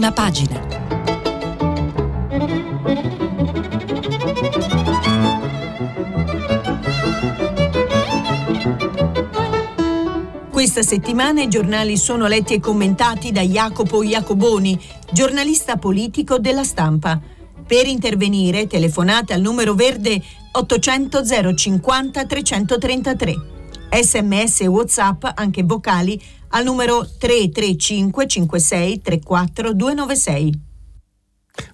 Prima pagina. Questa settimana i giornali sono letti e commentati da Jacopo Iacoboni, giornalista politico della stampa. Per intervenire telefonate al numero verde 800 050 333. Sms e WhatsApp, anche vocali, al numero 335 56 34 296.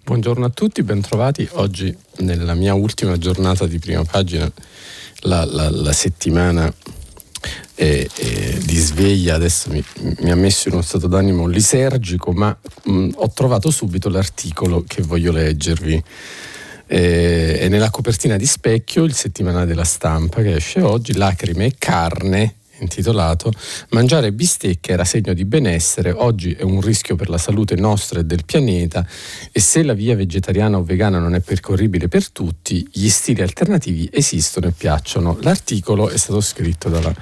Buongiorno a tutti, bentrovati. Oggi nella mia ultima giornata di prima pagina, la, la, la settimana eh, eh, di sveglia adesso mi, mi, ha messo in uno stato d'animo lisergico, ma mh, ho trovato subito l'articolo che voglio leggervi. Eh, è nella copertina di Specchio, il settimanale della stampa che esce oggi, Lacrime e carne, intitolato Mangiare bistecche era segno di benessere, oggi è un rischio per la salute nostra e del pianeta e se la via vegetariana o vegana non è percorribile per tutti, gli stili alternativi esistono e piacciono. L'articolo è stato scritto dalla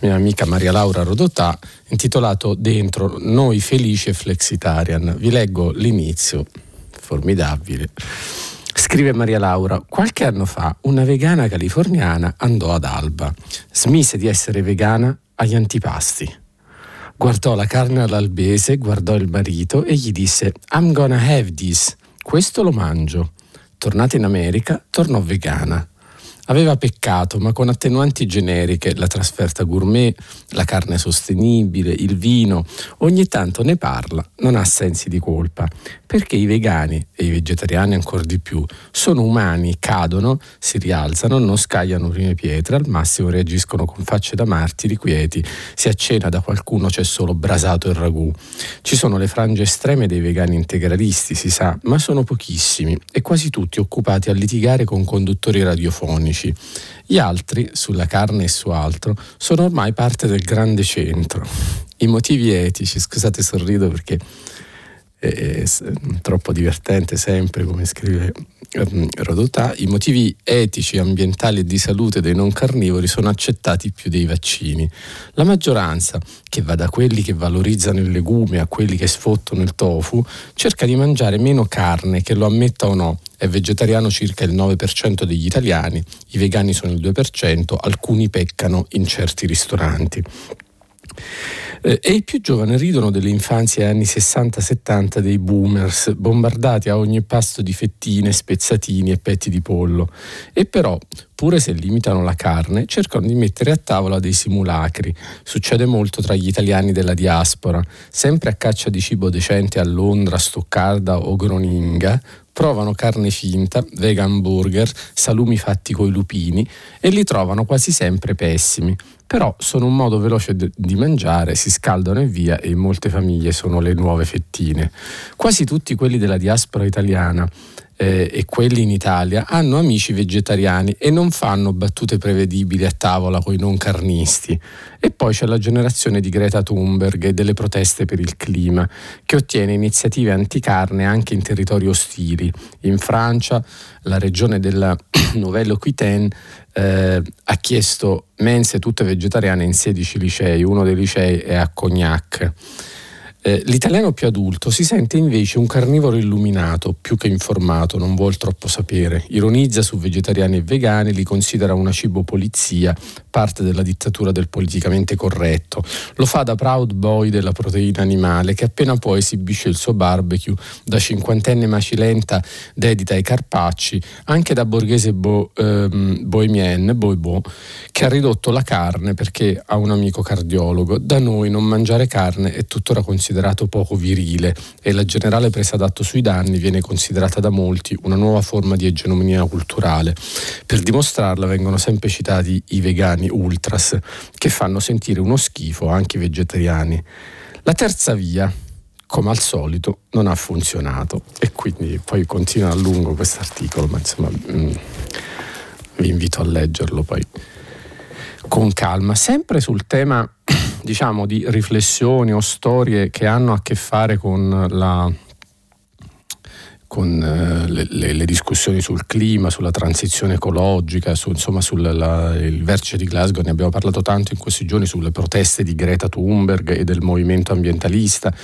mia amica Maria Laura Rodotà, intitolato Dentro Noi felici e flexitarian. Vi leggo l'inizio, formidabile. Scrive Maria Laura, qualche anno fa una vegana californiana andò ad Alba. Smise di essere vegana agli antipasti. Guardò la carne all'albese, guardò il marito e gli disse I'm gonna have this. Questo lo mangio. Tornata in America, tornò vegana. Aveva peccato, ma con attenuanti generiche, la trasferta gourmet, la carne sostenibile, il vino, ogni tanto ne parla, non ha sensi di colpa, perché i vegani, e i vegetariani ancora di più, sono umani, cadono, si rialzano, non scagliano prime pietre, al massimo reagiscono con facce da martiri quieti, si accena da qualcuno c'è solo brasato e ragù. Ci sono le frange estreme dei vegani integralisti, si sa, ma sono pochissimi e quasi tutti occupati a litigare con conduttori radiofonici amici. Gli altri, sulla carne e su altro, sono ormai parte del grande centro. I motivi etici, scusate sorrido perché è, troppo divertente sempre, come scrive um, Rodotà, i motivi etici, ambientali e di salute dei non carnivori sono accettati più dei vaccini. La maggioranza, che va da quelli che valorizzano il legume a quelli che sfottono il tofu, cerca di mangiare meno carne, che lo ammetta o no, è vegetariano circa il 9% degli italiani, i vegani sono il 2%, alcuni peccano in certi ristoranti. Eh, e i più giovani ridono delle infanzie anni 60-70 dei boomers, bombardati a ogni pasto di fettine, spezzatini e petti di pollo. E però, pure se limitano la carne, cercano di mettere a tavola dei simulacri. Succede molto tra gli italiani della diaspora, sempre a caccia di cibo decente a Londra, Stoccarda o Groninga, provano carne finta, vegan burger, salumi fatti coi lupini e li trovano quasi sempre pessimi. Però sono un modo veloce di mangiare, si scaldano e via e in molte famiglie sono le nuove fettine. Quasi tutti quelli della diaspora italiana eh, e quelli in Italia hanno amici vegetariani e non fanno battute prevedibili a tavola con i non carnisti. E poi c'è la generazione di Greta Thunberg e delle proteste per il clima, che ottiene iniziative anticarne anche in territori ostili. In Francia, la regione della Nouvelle-Aquitaine eh, ha chiesto mense tutte vegetariane in 16 licei, uno dei licei è a Cognac. Eh, l'italiano più adulto si sente invece un carnivoro illuminato, più che informato, non vuol troppo sapere. Ironizza su vegetariani e vegani, li considera una cibo polizia, parte della dittatura del politicamente corretto. Lo fa da proud boy della proteina animale che appena può esibisce il suo barbecue, da cinquantenne macilenta dedita ai carpacci, anche da borghese bo, ehm, bohemien, boibo, che ha ridotto la carne perché ha un amico cardiologo. Da noi non mangiare carne è tuttora considerato considerato poco virile e la generale presa d'atto sui danni viene considerata da molti una nuova forma di egemonia culturale. Per dimostrarla vengono sempre citati i vegani ultras, che fanno sentire uno schifo anche i vegetariani. La terza via, come al solito, non ha funzionato e quindi poi continua a lungo questo articolo, ma insomma mm, vi invito a leggerlo poi con calma, sempre sul tema diciamo, di riflessioni o storie che hanno a che fare con la con eh, le, le, le, discussioni sul clima, sulla transizione ecologica, su, insomma sul vertice di Glasgow, ne abbiamo parlato tanto in questi giorni sulle proteste di Greta Thunberg e del movimento ambientalista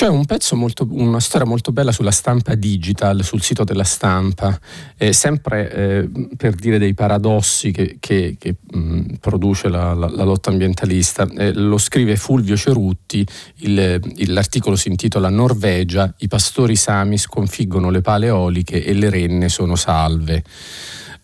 C'è un pezzo molto, una storia molto bella sulla stampa digital, sul sito della stampa, eh, sempre eh, per dire dei paradossi che, che, che mh, produce la, la, la, lotta ambientalista. Eh, lo scrive Fulvio Cerutti, il, il, l'articolo si intitola Norvegia, i pastori sami sconfiggono le pale eoliche e le renne sono salve.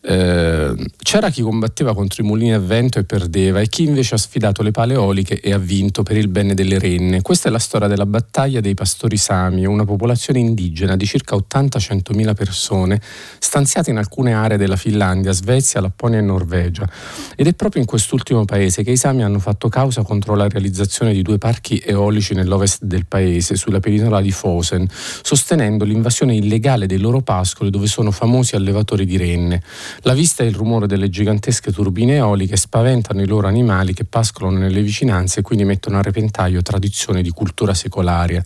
Eh, c'era chi combatteva contro i mulini a vento e perdeva e chi invece ha sfidato le pale eoliche e ha vinto per il bene delle renne. Questa è la storia della battaglia dei pastori sami, una popolazione indigena di circa 80-100 mila persone stanziate in alcune aree della Finlandia, Svezia, Lapponia e Norvegia. Ed è proprio in quest'ultimo paese che i sami hanno fatto causa contro la realizzazione di due parchi eolici nell'ovest del paese, sulla penisola di Fosen, sostenendo l'invasione illegale dei loro pascoli dove sono famosi allevatori di renne. La vista e il rumore delle gigantesche turbine eoliche spaventano i loro animali che pascolano nelle vicinanze e quindi mettono a repentaglio tradizioni di cultura secolaria.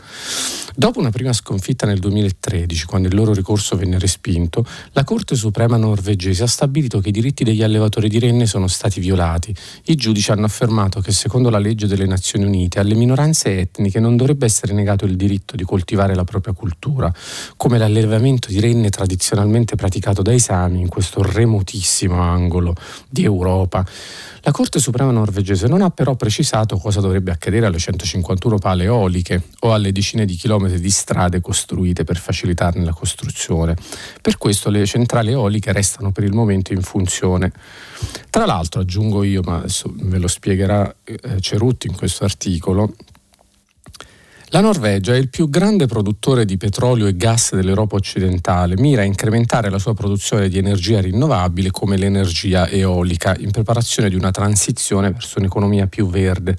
Dopo una prima sconfitta nel 2013, quando il loro ricorso venne respinto, la Corte Suprema norvegese ha stabilito che i diritti degli allevatori di renne sono stati violati. I giudici hanno affermato che secondo la legge delle Nazioni Unite alle minoranze etniche non dovrebbe essere negato il diritto di coltivare la propria cultura, come l'allevamento di renne tradizionalmente praticato dai Sami in questo remotissimo angolo di Europa. La Corte Suprema norvegese non ha però precisato cosa dovrebbe accadere alle 151 pale eoliche o alle decine di chilometri di strade costruite per facilitarne la costruzione. Per questo le centrali eoliche restano per il momento in funzione. Tra l'altro, aggiungo io, ma ve lo spiegherà eh, Cerutti in questo articolo, la Norvegia è il più grande produttore di petrolio e gas dell'Europa occidentale, mira a incrementare la sua produzione di energia rinnovabile come l'energia eolica in preparazione di una transizione verso un'economia più verde.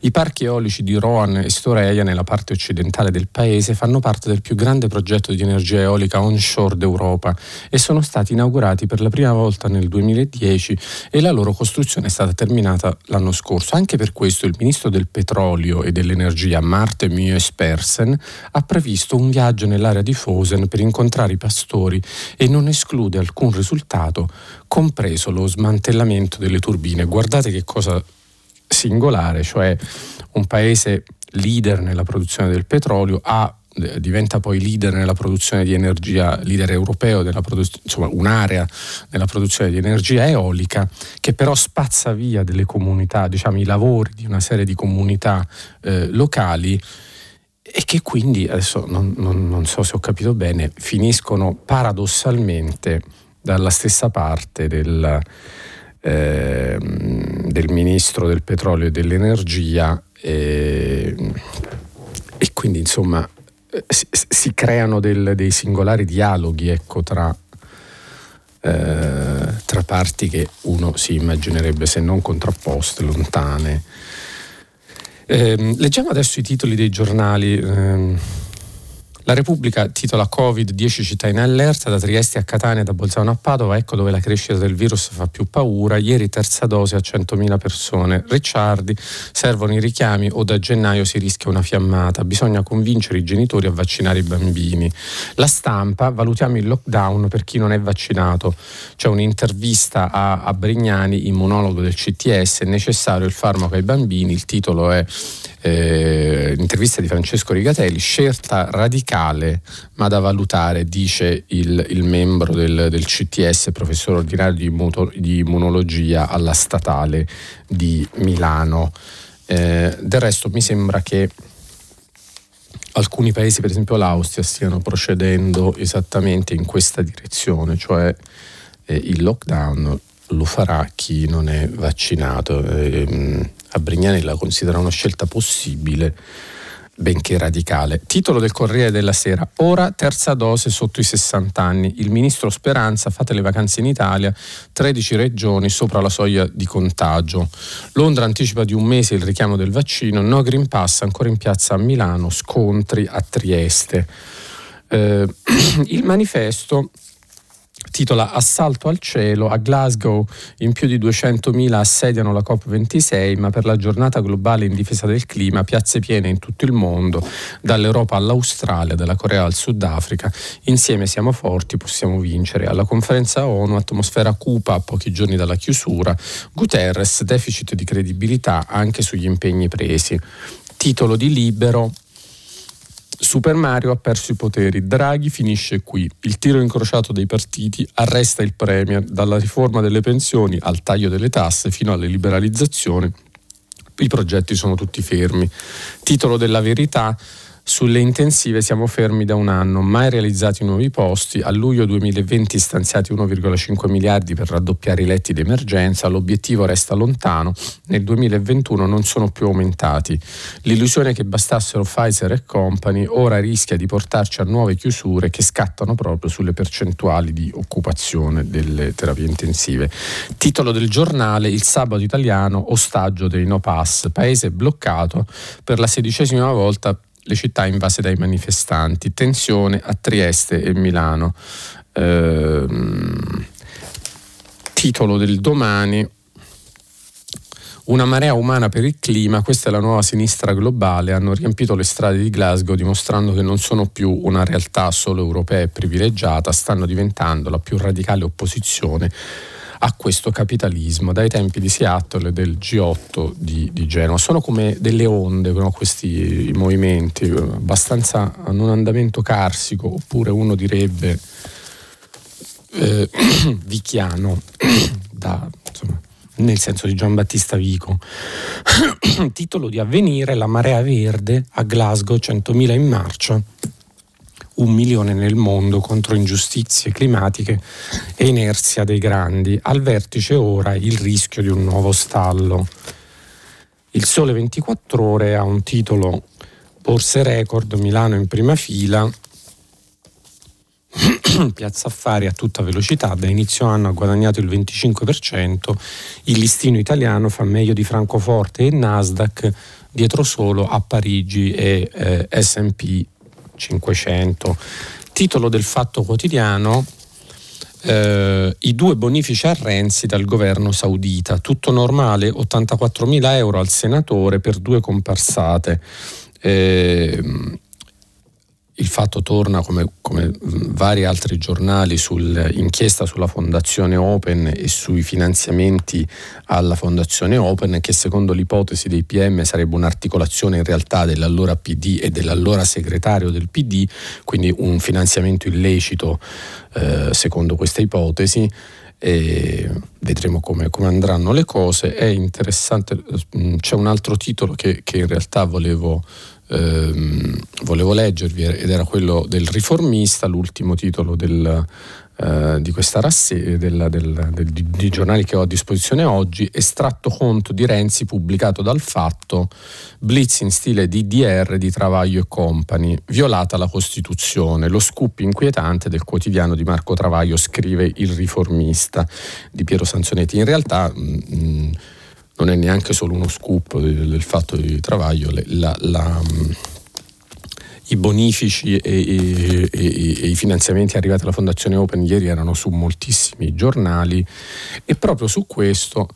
I parchi eolici di Roan e Storeia nella parte occidentale del paese fanno parte del più grande progetto di energia eolica onshore d'Europa e sono stati inaugurati per la prima volta nel 2010 e la loro costruzione è stata terminata l'anno scorso. Anche per questo il ministro del petrolio e dell'energia Marte Mie Magnus Persen ha previsto un viaggio nell'area di Fosen per incontrare i pastori e non esclude alcun risultato, compreso lo smantellamento delle turbine. Guardate che cosa singolare, cioè un paese leader nella produzione del petrolio ha diventa poi leader nella produzione di energia, leader europeo, produz- insomma un'area nella produzione di energia eolica, che però spazza via delle comunità, diciamo i lavori di una serie di comunità eh, locali e che quindi, adesso non, non, non, so se ho capito bene, finiscono paradossalmente dalla stessa parte del, eh, del ministro del petrolio e dell'energia e, e quindi insomma si, si creano del, dei singolari dialoghi ecco, tra, eh, tra parti che uno si immaginerebbe se non contrapposte, lontane. Eh, leggiamo adesso i titoli dei giornali. Eh, la Repubblica titola Covid 10 città in allerta, da Trieste a Catania, da Bolzano a Padova, ecco dove la crescita del virus fa più paura. Ieri terza dose a 100.000 persone. Ricciardi, servono i richiami o da gennaio si rischia una fiammata. Bisogna convincere i genitori a vaccinare i bambini. La stampa, valutiamo il lockdown per chi non è vaccinato. C'è un'intervista a, a Brignani, immunologo del CTS, è necessario il farmaco ai bambini, il titolo è eh, l'intervista di Francesco Rigatelli, scelta radicale ma da valutare, dice il, il membro del, del, CTS, professore ordinario di, muto, di, immunologia alla statale di Milano. Eh, del resto mi sembra che alcuni paesi, per esempio l'Austria, stiano procedendo esattamente in questa direzione, cioè eh, il lockdown lo farà chi non è vaccinato. Eh, a Brignani la considera una scelta possibile benché radicale. Titolo del Corriere della Sera. Ora terza dose sotto i 60 anni. Il ministro Speranza, fate le vacanze in Italia, 13 regioni sopra la soglia di contagio. Londra anticipa di un mese il richiamo del vaccino, no Green Pass ancora in piazza a Milano, scontri a Trieste. Eh, il manifesto titola Assalto al cielo. A Glasgow in più di 200.000 assediano la COP26, ma per la giornata globale in difesa del clima, piazze piene in tutto il mondo, dall'Europa all'Australia, dalla Corea al Sudafrica. Insieme siamo forti, possiamo vincere. Alla conferenza ONU, atmosfera cupa a pochi giorni dalla chiusura, Guterres, deficit di credibilità anche sugli impegni presi. Titolo di Libero Super Mario ha perso i poteri, Draghi finisce qui. Il tiro incrociato dei partiti arresta il Premier dalla riforma delle pensioni al taglio delle tasse fino alle liberalizzazioni. I progetti sono tutti fermi. Titolo della verità sulle intensive siamo fermi da un anno, mai realizzati nuovi posti, a luglio 2020 stanziati 1,5 miliardi per raddoppiare i letti d'emergenza, l'obiettivo resta lontano, nel 2021 non sono più aumentati. L'illusione che bastassero Pfizer e Company ora rischia di portarci a nuove chiusure che scattano proprio sulle percentuali di occupazione delle terapie intensive. Titolo del giornale Il sabato italiano, ostaggio dei no pass, paese bloccato per la sedicesima volta le città invase dai manifestanti, tensione a Trieste e Milano. Ehm, titolo del domani. Una marea umana per il clima, questa è la nuova sinistra globale, hanno riempito le strade di Glasgow dimostrando che non sono più una realtà solo europea e privilegiata, stanno diventando la più radicale opposizione a questo capitalismo dai tempi di Seattle e del G8 di, di Genova. Sono come delle onde no? questi movimenti, abbastanza hanno un andamento carsico, oppure uno direbbe eh, vichiano, da, insomma, nel senso di Giambattista Vico. Titolo di avvenire La marea verde a Glasgow, 100.000 in marcia un milione nel mondo contro ingiustizie climatiche e inerzia dei grandi. Al vertice ora il rischio di un nuovo stallo. Il Sole 24 ore ha un titolo Borse record, Milano in prima fila. Piazza Affari a tutta velocità, da inizio anno ha guadagnato il 25%, il listino italiano fa meglio di Francoforte e Nasdaq, dietro solo a Parigi e eh, SP 500. Titolo del Fatto Quotidiano, eh, i due bonifici a Renzi dal governo saudita, tutto normale, 84.000 euro al senatore per due comparsate. Eh, il fatto torna come, come vari altri giornali sull'inchiesta sulla Fondazione Open e sui finanziamenti alla Fondazione Open che secondo l'ipotesi dei PM sarebbe un'articolazione in realtà dell'allora PD e dell'allora segretario del PD, quindi un finanziamento illecito eh, secondo questa ipotesi. E vedremo come, come, andranno le cose. È interessante, mm, c'è un altro titolo che, che in realtà volevo ehm, volevo leggervi ed era quello del riformista, l'ultimo titolo del, eh, di questa rassegna del, del, del, di giornali che ho a disposizione oggi, estratto conto di Renzi pubblicato dal fatto Blitz in stile DDR di Travaglio e Company, violata la Costituzione, lo scoop inquietante del quotidiano di Marco Travaglio, scrive il riformista di Piero Sanzonetti. In realtà mh, mm, non è neanche solo uno scoop del, del fatto di Travaglio, la, la, mm, i bonifici e, e, e, e, i finanziamenti arrivati alla Fondazione Open ieri erano su moltissimi giornali e proprio su questo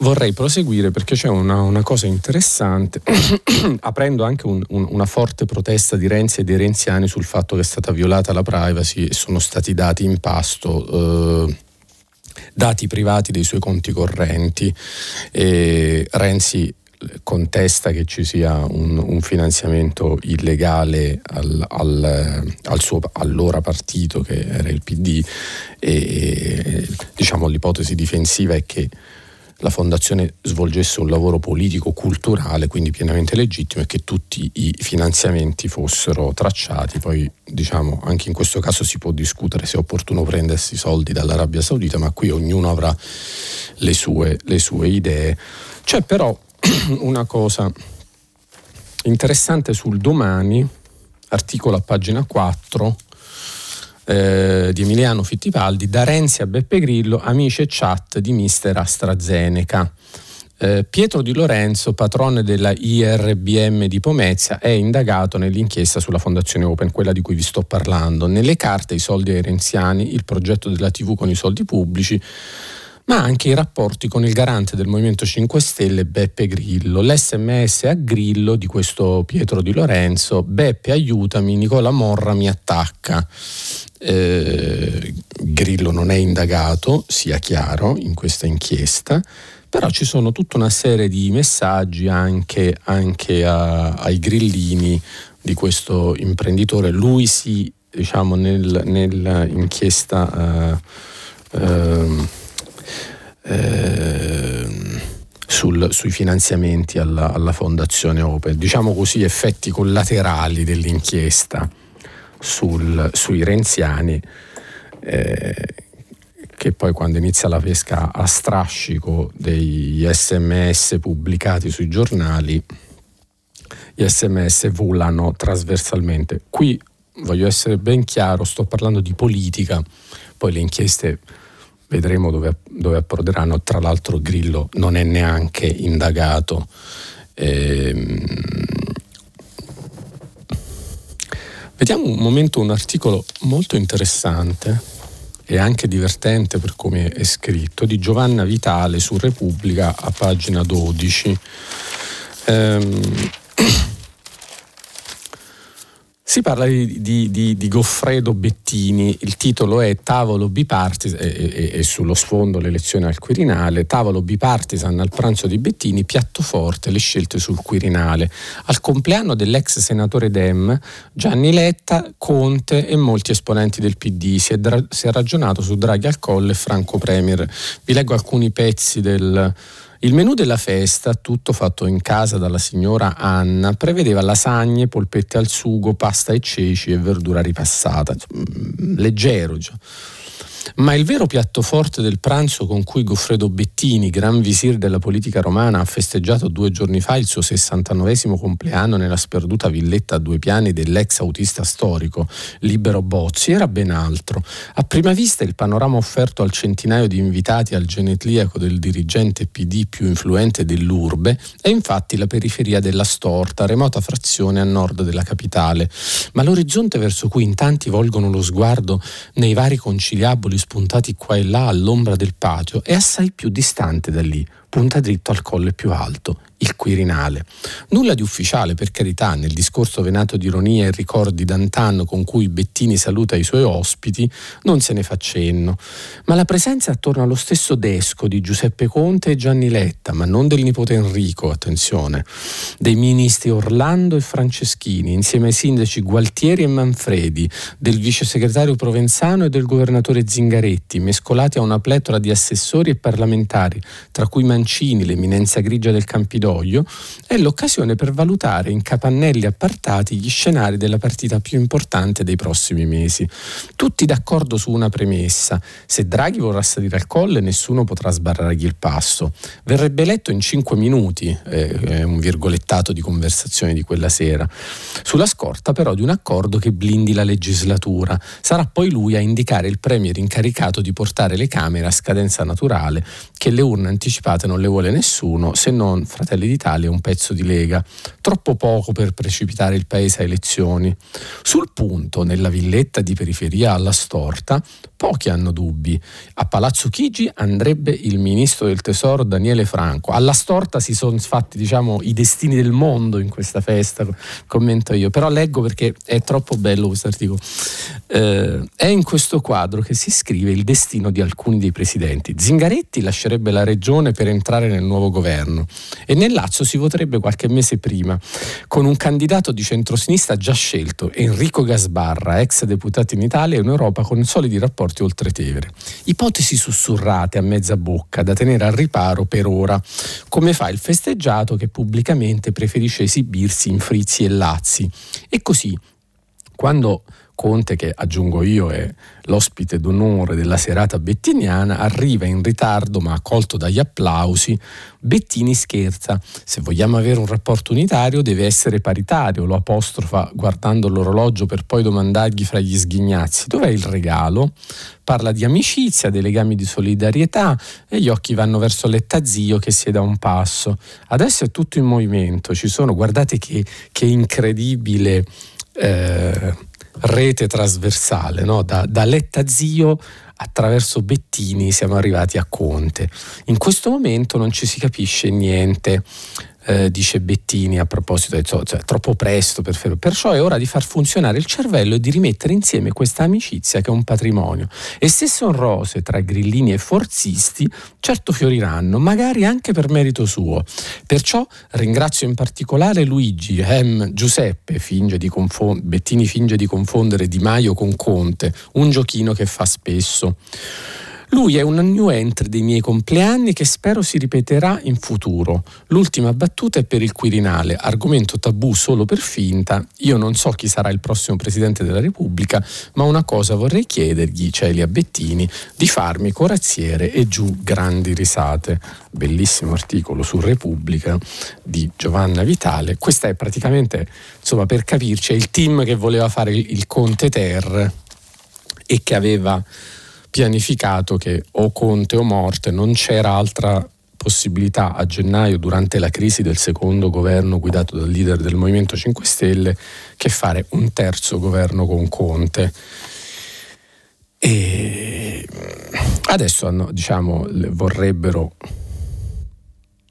vorrei proseguire perché c'è una, una cosa interessante, aprendo anche un, un, una forte protesta di Renzi e dei renziani sul fatto che è stata violata la privacy e sono stati dati in pasto. Eh, dati privati dei suoi conti correnti. E Renzi contesta che ci sia un, un finanziamento illegale al, al, al, suo allora partito che era il PD e diciamo l'ipotesi difensiva è che la fondazione svolgesse un lavoro politico-culturale, quindi pienamente legittimo, e che tutti i finanziamenti fossero tracciati. Poi, diciamo, anche in questo caso si può discutere se è opportuno prendersi soldi dall'Arabia Saudita, ma qui ognuno avrà le sue, le sue idee. C'è però una cosa interessante sul domani, articolo a pagina 4 eh, di Emiliano Fittipaldi, da Renzi a Beppe Grillo, amici e chat di mister AstraZeneca. Eh, Pietro Di Lorenzo, patrone della IRBM di Pomezia, è indagato nell'inchiesta sulla Fondazione Open, quella di cui vi sto parlando. Nelle carte i soldi ai renziani, il progetto della TV con i soldi pubblici, ma anche i rapporti con il garante del Movimento 5 Stelle Beppe Grillo. L'SMS a Grillo di questo Pietro Di Lorenzo, Beppe aiutami, Nicola Morra mi attacca. Eh, Grillo non è indagato, sia chiaro, in questa inchiesta, però ci sono tutta una serie di messaggi anche, anche a, ai grillini di questo imprenditore. Lui si, diciamo, nel, nell'inchiesta uh, uh, uh, sul, sui finanziamenti alla, alla, Fondazione Open, diciamo così, effetti collaterali dell'inchiesta sul, sui renziani. Eh, che poi quando inizia la pesca a strascico degli sms pubblicati sui giornali, gli sms volano trasversalmente. Qui voglio essere ben chiaro, sto parlando di politica, poi le inchieste vedremo dove, dove approderanno, tra l'altro Grillo non è neanche indagato. Ehm, vediamo un momento un articolo molto interessante e anche divertente per come è scritto, di Giovanna Vitale su Repubblica a pagina 12. Ehm, si parla di, di, di, di, Goffredo Bettini, il titolo è Tavolo bipartisan, e, e, e, sullo sfondo l'elezione al Quirinale, Tavolo bipartisan al pranzo di Bettini, piatto forte, le scelte sul Quirinale. Al compleanno dell'ex senatore Dem, Gianni Letta, Conte e molti esponenti del PD. Si è, dra- si è ragionato su Draghi al Colle e Franco Premier. Vi leggo alcuni pezzi del il menù della festa, tutto fatto in casa dalla signora Anna, prevedeva lasagne, polpette al sugo, pasta e ceci e verdura ripassata. Mm, leggero. Cioè. Ma il vero piatto forte del pranzo con cui Goffredo Bettini, gran visir della politica romana, ha festeggiato due giorni fa il suo 69 compleanno nella sperduta villetta a due piani dell'ex autista storico Libero Bozzi, era ben altro. A prima vista il panorama offerto al centinaio di invitati al genetliaco del dirigente PD più influente dell'urbe è infatti la periferia della Storta, remota frazione a nord della capitale. Ma l'orizzonte verso cui in tanti volgono lo sguardo nei vari conciliaboli spuntati qua e là all'ombra del patio è assai più distante da lì, punta dritto al colle più alto, il Quirinale. Nulla di ufficiale, per carità, nel discorso venato di ironia e ricordi d'antanno con cui Bettini saluta i suoi ospiti, non se ne fa cenno. Ma la presenza attorno allo stesso desco di Giuseppe Conte e Gianni Letta, ma non del nipote Enrico, attenzione, dei ministri Orlando e Franceschini, insieme ai sindaci Gualtieri e Manfredi, del vice segretario Provenzano e del governatore Zingaretti, mescolati a una pletora di assessori e parlamentari, tra cui Mancini, l'eminenza grigia del Campidoglio, corridoio è l'occasione per valutare in capannelli appartati gli scenari della partita più importante dei prossimi mesi. Tutti d'accordo su una premessa: se Draghi vorrà salire al colle, nessuno potrà sbarrargli il passo. Verrebbe eletto in cinque minuti, eh, un virgolettato di conversazione di quella sera, sulla scorta però di un accordo che blindi la legislatura. Sarà poi lui a indicare il Premier incaricato di portare le Camere a scadenza naturale, che le urne anticipate non le vuole nessuno, se non Fratelli Fratelli d'Italia e un pezzo di Lega, troppo poco per precipitare il paese a elezioni. Sul punto, nella villetta di periferia alla Storta, pochi hanno dubbi. A Palazzo Chigi andrebbe il ministro del Tesoro Daniele Franco. Alla Storta si sono fatti diciamo, i destini del mondo in questa festa, commento io, però leggo perché è troppo bello questo articolo. Eh, è in questo quadro che si scrive il destino di alcuni dei presidenti. Zingaretti lascerebbe la regione per entrare nel nuovo governo e nel Lazio si voterebbe qualche mese prima, con un candidato di centrosinistra già scelto, Enrico Gasbarra, ex deputato in Italia e in Europa con solidi rapporti oltre Tevere. Ipotesi sussurrate a mezza bocca da tenere al riparo per ora, come fa il festeggiato che pubblicamente preferisce esibirsi in frizzi e lazzi. E così, quando Conte, che aggiungo io è l'ospite d'onore della serata bettiniana, arriva in ritardo ma accolto dagli applausi. Bettini scherza, se vogliamo avere un rapporto unitario deve essere paritario, lo apostrofa guardando l'orologio per poi domandargli fra gli sghignazzi dov'è il regalo? Parla di amicizia, dei legami di solidarietà e gli occhi vanno verso l'ettazio che siede a un passo. Adesso è tutto in movimento, ci sono, guardate che, che incredibile... Eh, rete trasversale, no? da, da Letta Zio attraverso Bettini siamo arrivati a Conte. In questo momento non ci si capisce niente. Eh, dice Bettini a proposito, cioè, è troppo presto per ferro. Perciò è ora di far funzionare il cervello e di rimettere insieme questa amicizia che è un patrimonio. E se sono rose tra grillini e forzisti, certo fioriranno, magari anche per merito suo. Perciò ringrazio in particolare Luigi, Hem, Giuseppe, finge confond- Bettini finge di confondere Di Maio con Conte, un giochino che fa spesso. Lui è un new entry dei miei compleanni che spero si ripeterà in futuro. L'ultima battuta è per il Quirinale, argomento tabù solo per finta. Io non so chi sarà il prossimo Presidente della Repubblica, ma una cosa vorrei chiedergli, Celia Bettini, di farmi corazziere e giù grandi risate. Bellissimo articolo su Repubblica di Giovanna Vitale. Questa è praticamente, insomma, per capirci, è il team che voleva fare il Conte Ter e che aveva pianificato che o Conte o morte non c'era altra possibilità a gennaio durante la crisi del secondo governo guidato dal leader del Movimento 5 Stelle che fare un terzo governo con Conte. E adesso hanno, diciamo, vorrebbero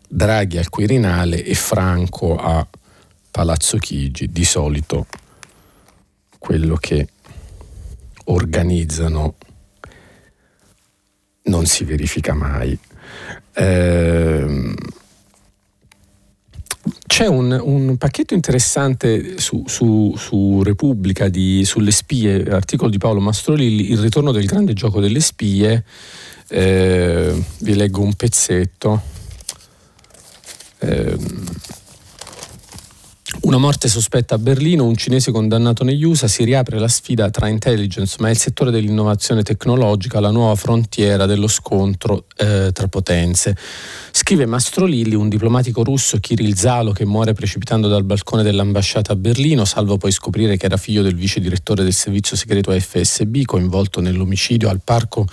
Draghi al Quirinale e Franco a Palazzo Chigi, di solito quello che organizzano non si verifica mai. Eh, c'è un, un, pacchetto interessante su, su, su Repubblica di, sulle spie, articolo di Paolo Mastrolilli, Il ritorno del grande gioco delle spie. Eh, vi leggo un pezzetto. Eh, una morte sospetta a Berlino, un cinese condannato negli USA, si riapre la sfida tra intelligence, ma è il settore dell'innovazione tecnologica la nuova frontiera dello scontro eh, tra potenze. Scrive Mastrolilli, un diplomatico russo, Kirill Zalo, che muore precipitando dal balcone dell'ambasciata a Berlino, salvo poi scoprire che era figlio del vice direttore del servizio segreto FSB, coinvolto nell'omicidio al parco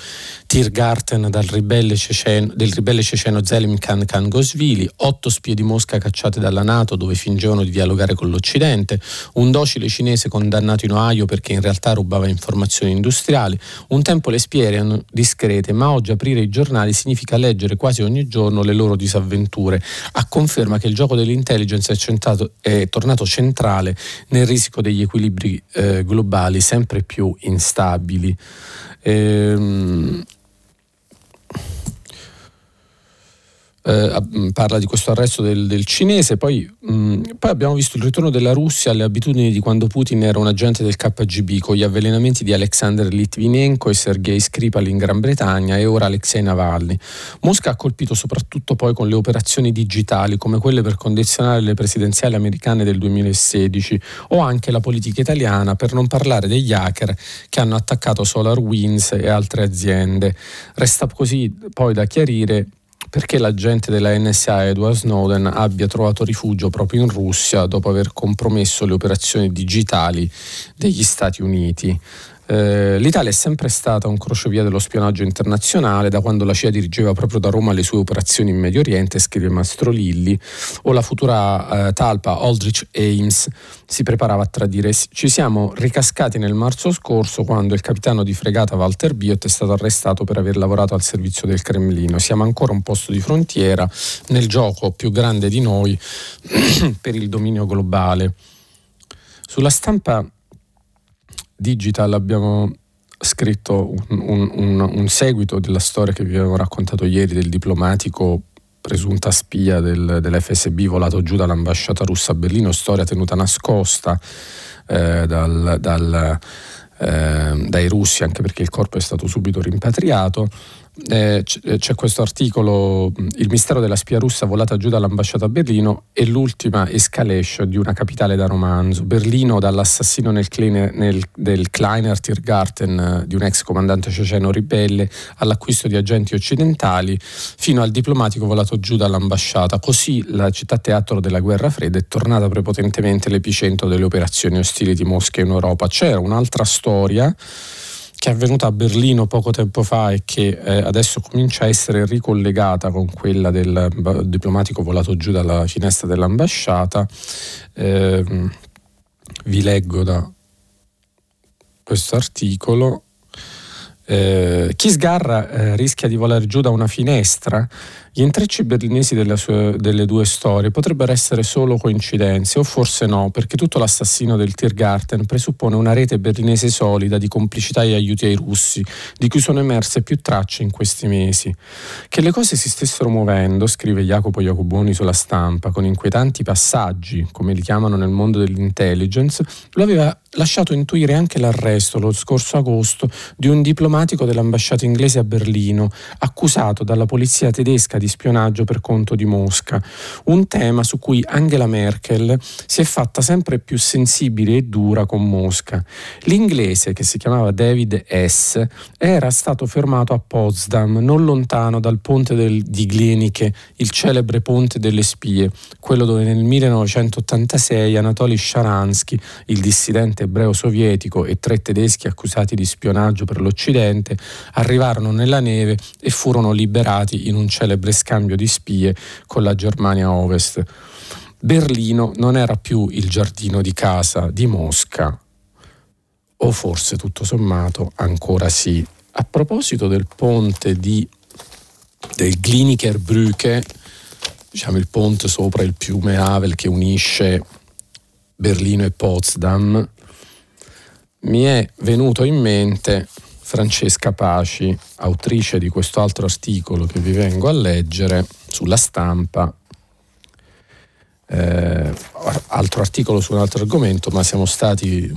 Tiergarten ribelle ceceno, del ribelle ceceno Zelim Khan Khan Gosvili, otto spie di Mosca cacciate dalla Nato dove fingevano di dialogare con l'Occidente, un docile cinese condannato in Ohio perché in realtà rubava informazioni industriali. Un tempo le spie erano discrete, ma oggi aprire i giornali significa leggere quasi ogni giorno le loro disavventure, a conferma che il gioco dell'intelligence è, centrato, è tornato centrale nel risico degli equilibri eh, globali sempre più instabili. Ehm, eh, mm, parla di questo arresto del, del cinese, poi, mh, mm, poi, abbiamo visto il ritorno della Russia alle abitudini di quando Putin era un agente del KGB con gli avvelenamenti di Alexander Litvinenko e Sergei Skripal in Gran Bretagna e ora Alexei Navalny. Mosca ha colpito soprattutto poi con le operazioni digitali come quelle per condizionare le presidenziali americane del 2016 o anche la politica italiana per non parlare degli hacker che hanno attaccato SolarWinds e altre aziende. Resta così poi da chiarire perché l'agente della NSA Edward Snowden abbia trovato rifugio proprio in Russia dopo aver compromesso le operazioni digitali degli Stati Uniti. Eh, L'Italia è sempre stata un crocevia dello spionaggio internazionale da quando la CIA dirigeva proprio da Roma le sue operazioni in Medio Oriente, scrive Mastro Lilli, o la futura eh, talpa Aldrich Ames si preparava a tradire. Ci siamo ricascati nel marzo scorso quando il capitano di fregata Walter Biot è stato arrestato per aver lavorato al servizio del Cremlino. Siamo ancora un posto di frontiera nel gioco più grande di noi per il dominio globale. Sulla stampa Digital abbiamo scritto un, un, un, un, seguito della storia che vi avevo raccontato ieri del diplomatico presunta spia del, dell'FSB volato giù dall'ambasciata russa a Berlino, storia tenuta nascosta eh, dal, dal, eh, dai russi anche perché il corpo è stato subito rimpatriato eh, eh, c'è questo articolo, il mistero della spia russa volata giù dall'ambasciata a Berlino e l'ultima escalation di una capitale da romanzo. Berlino dall'assassino nel nel, del Kleiner Tiergarten eh, di un ex comandante ceceno ribelle all'acquisto di agenti occidentali fino al diplomatico volato giù dall'ambasciata. Così la città teatro della guerra fredda è tornata prepotentemente l'epicentro delle operazioni ostili di Mosca in Europa. C'era un'altra storia che è avvenuta a Berlino poco tempo fa e che eh, adesso comincia a essere ricollegata con quella del diplomatico volato giù dalla finestra dell'ambasciata. Eh, vi leggo da questo articolo. Eh, chi sgarra eh, rischia di volare giù da una finestra. Gli intrecci berlinesi sue, delle due storie potrebbero essere solo coincidenze, o forse no, perché tutto l'assassino del Tiergarten presuppone una rete berlinese solida di complicità e aiuti ai russi, di cui sono emerse più tracce in questi mesi. Che le cose si stessero muovendo, scrive Jacopo Jacoboni sulla stampa, con inquietanti passaggi, come li chiamano nel mondo dell'intelligence, lo aveva lasciato intuire anche l'arresto lo scorso agosto di un diplomatico dell'ambasciata inglese a Berlino, accusato dalla polizia tedesca di spionaggio per conto di Mosca, un tema su cui Angela Merkel si è fatta sempre più sensibile e dura con Mosca. L'inglese, che si chiamava David S., era stato fermato a Potsdam, non lontano dal ponte del, di Glienicke, il celebre ponte delle spie, quello dove nel 1986 Anatoly Sharansky, il dissidente ebreo sovietico e tre tedeschi accusati di spionaggio per l'Occidente arrivarono nella neve e furono liberati in un celebre scambio di spie con la Germania Ovest. Berlino non era più il giardino di casa di Mosca, o forse tutto sommato ancora sì. A proposito del ponte di, del Gliniker Brücke, diciamo il ponte sopra il fiume Havel che unisce Berlino e Potsdam, mi è venuto in mente Francesca Paci, autrice di questo altro articolo che vi vengo a leggere sulla stampa, eh, altro articolo su un altro argomento, ma siamo stati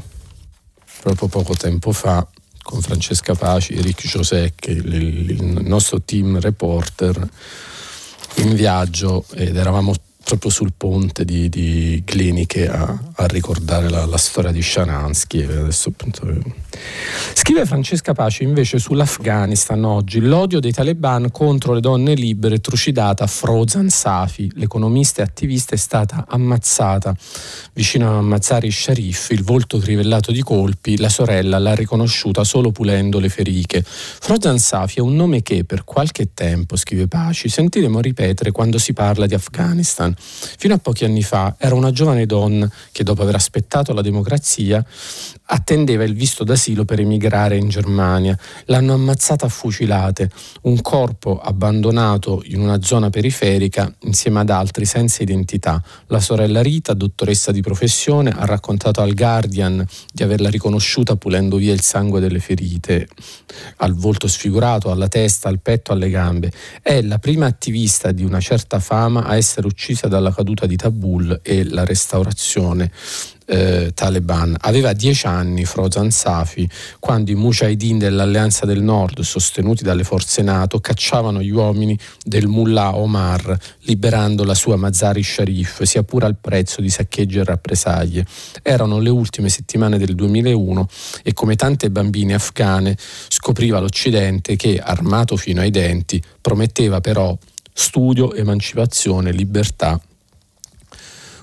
proprio poco tempo fa con Francesca Paci, Rick Josec, il, il nostro team reporter in viaggio ed eravamo proprio sul ponte di, di cliniche a, a ricordare la, la, storia di Sharansky. Adesso, Scrive Francesca Pace invece sull'Afghanistan oggi l'odio dei talebani contro le donne libere trucidata Frozan Safi, l'economista e attivista è stata ammazzata vicino a Mazzari Sharif, il volto trivellato di colpi, la sorella l'ha riconosciuta solo pulendo le feriche. Frozan Safi è un nome che per qualche tempo, scrive Paci, sentiremo ripetere quando si parla di Afghanistan. Fino a pochi anni fa era una giovane donna che dopo aver aspettato la democrazia attendeva il visto d'asilo per emigrare in Germania. L'hanno ammazzata a fucilate, un corpo abbandonato in una zona periferica insieme ad altri senza identità. La sorella Rita, dottoressa di professione, ha raccontato al Guardian di averla riconosciuta pulendo via il sangue delle ferite, al volto sfigurato, alla testa, al petto, alle gambe. È la prima attivista di una certa fama a essere uccisa dalla caduta di Tabul e la restaurazione eh, taliban. Aveva dieci anni Frozan Safi quando i mujahideen dell'Alleanza del Nord, sostenuti dalle forze NATO, cacciavano gli uomini del mullah Omar, liberando la sua Mazari Sharif, sia pure al prezzo di saccheggi e rappresaglie. Erano le ultime settimane del 2001 e come tante bambine afghane scopriva l'Occidente che, armato fino ai denti, prometteva però studio, emancipazione, libertà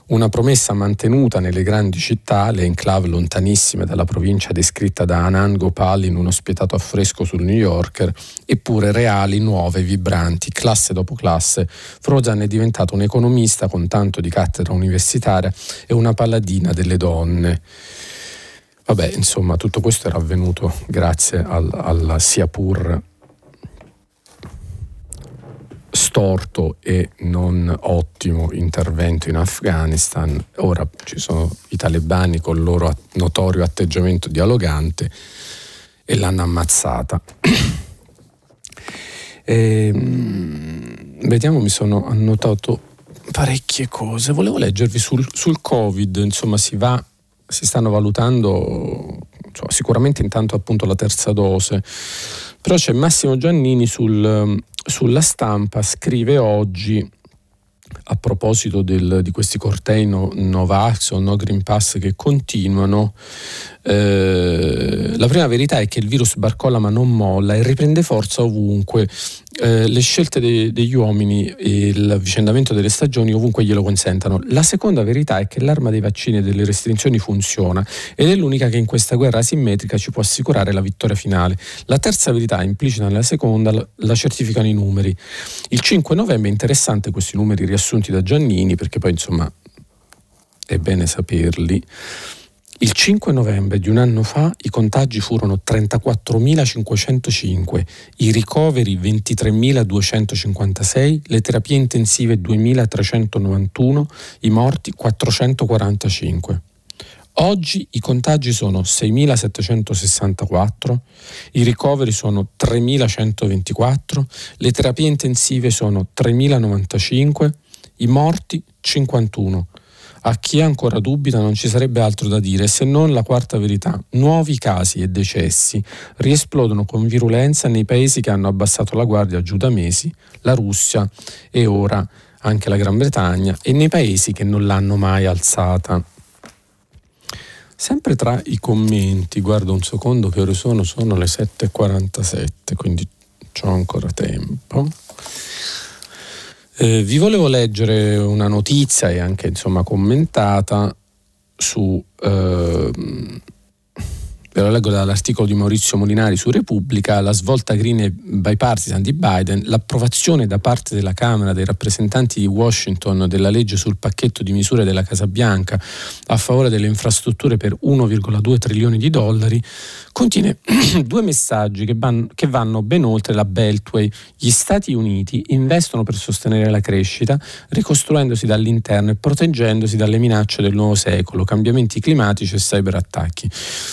una promessa mantenuta nelle grandi città, le enclave lontanissime dalla provincia descritta da Anand Gopal in uno spietato affresco sul New Yorker, eppure reali, nuove, vibranti, classe dopo classe. Frozan è diventato un economista con tanto di cattedra universitaria e una paladina delle donne. Vabbè, insomma, tutto questo era avvenuto grazie al, al sia pur storto e non ottimo intervento in Afghanistan. Ora ci sono i talebani con il loro notorio atteggiamento dialogante e l'hanno ammazzata. e, ehm, vediamo, mi sono annotato parecchie cose. Volevo leggervi sul, sul Covid, insomma si va, si stanno valutando insomma, sicuramente intanto appunto la terza dose, però c'è Massimo Giannini sul sulla stampa scrive oggi a proposito del, di questi cortei no, Novax o No Green Pass che continuano, eh, la prima verità è che il virus barcolla ma non molla e riprende forza ovunque. Eh, le scelte de, degli uomini e l'avvicendamento delle stagioni ovunque glielo consentano. La seconda verità è che l'arma dei vaccini e delle restrizioni funziona ed è l'unica che in questa guerra asimmetrica ci può assicurare la vittoria finale. La terza verità, implicita nella seconda, la certificano i numeri. Il 5 novembre è interessante questi numeri riassunti da Giannini perché poi insomma è bene saperli Il 5 novembre di un anno fa i contagi furono 34.505, i ricoveri 23.256, le terapie intensive 2.391, i morti 445. Oggi i contagi sono 6.764, i ricoveri sono 3.124, le terapie intensive sono 3.095, i morti 51. A chi ancora dubita non ci sarebbe altro da dire se non la quarta verità. Nuovi casi e decessi riesplodono con virulenza nei paesi che hanno abbassato la guardia giù da mesi, la Russia e ora anche la Gran Bretagna, e nei paesi che non l'hanno mai alzata. Sempre tra i commenti, guardo un secondo che ore sono, sono le 7.47, quindi ho ancora tempo. Eh, vi volevo leggere una notizia e anche insomma commentata su eh, ve lo leggo dall'articolo di Maurizio Molinari su Repubblica, la svolta green e bipartisan di Biden, l'approvazione da parte della Camera dei rappresentanti di Washington della legge sul pacchetto di misure della Casa Bianca a favore delle infrastrutture per 1,2 trilioni di dollari, contiene due messaggi che vanno, che vanno ben oltre la Beltway. Gli Stati Uniti investono per sostenere la crescita, ricostruendosi dall'interno e proteggendosi dalle minacce del nuovo secolo, cambiamenti climatici e cyberattacchi.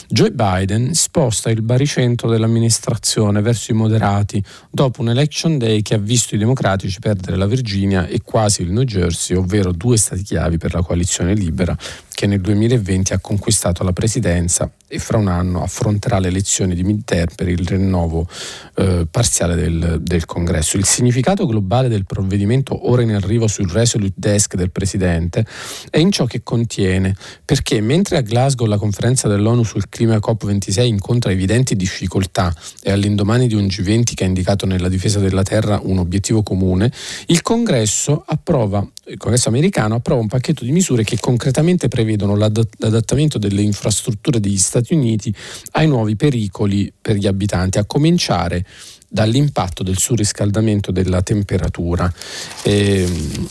Joe Biden Biden sposta il baricentro dell'amministrazione verso i moderati dopo un election day che ha visto i democratici perdere la Virginia e quasi il New Jersey, ovvero due stati chiavi per la coalizione libera che nel 2020 ha conquistato la presidenza e fra un anno affronterà le elezioni di midterm per il rinnovo eh, parziale del, del, congresso. Il significato globale del provvedimento ora in arrivo sul Resolute Desk del Presidente è in ciò che contiene, perché mentre a Glasgow la conferenza dell'ONU sul clima COP26 incontra evidenti difficoltà e all'indomani di un G20 che ha indicato nella difesa della terra un obiettivo comune, il congresso approva il congresso americano approva un pacchetto di misure che concretamente prevedono l'adattamento delle infrastrutture degli Stati Uniti ai nuovi pericoli per gli abitanti, a cominciare dall'impatto del surriscaldamento della temperatura. E, ehm,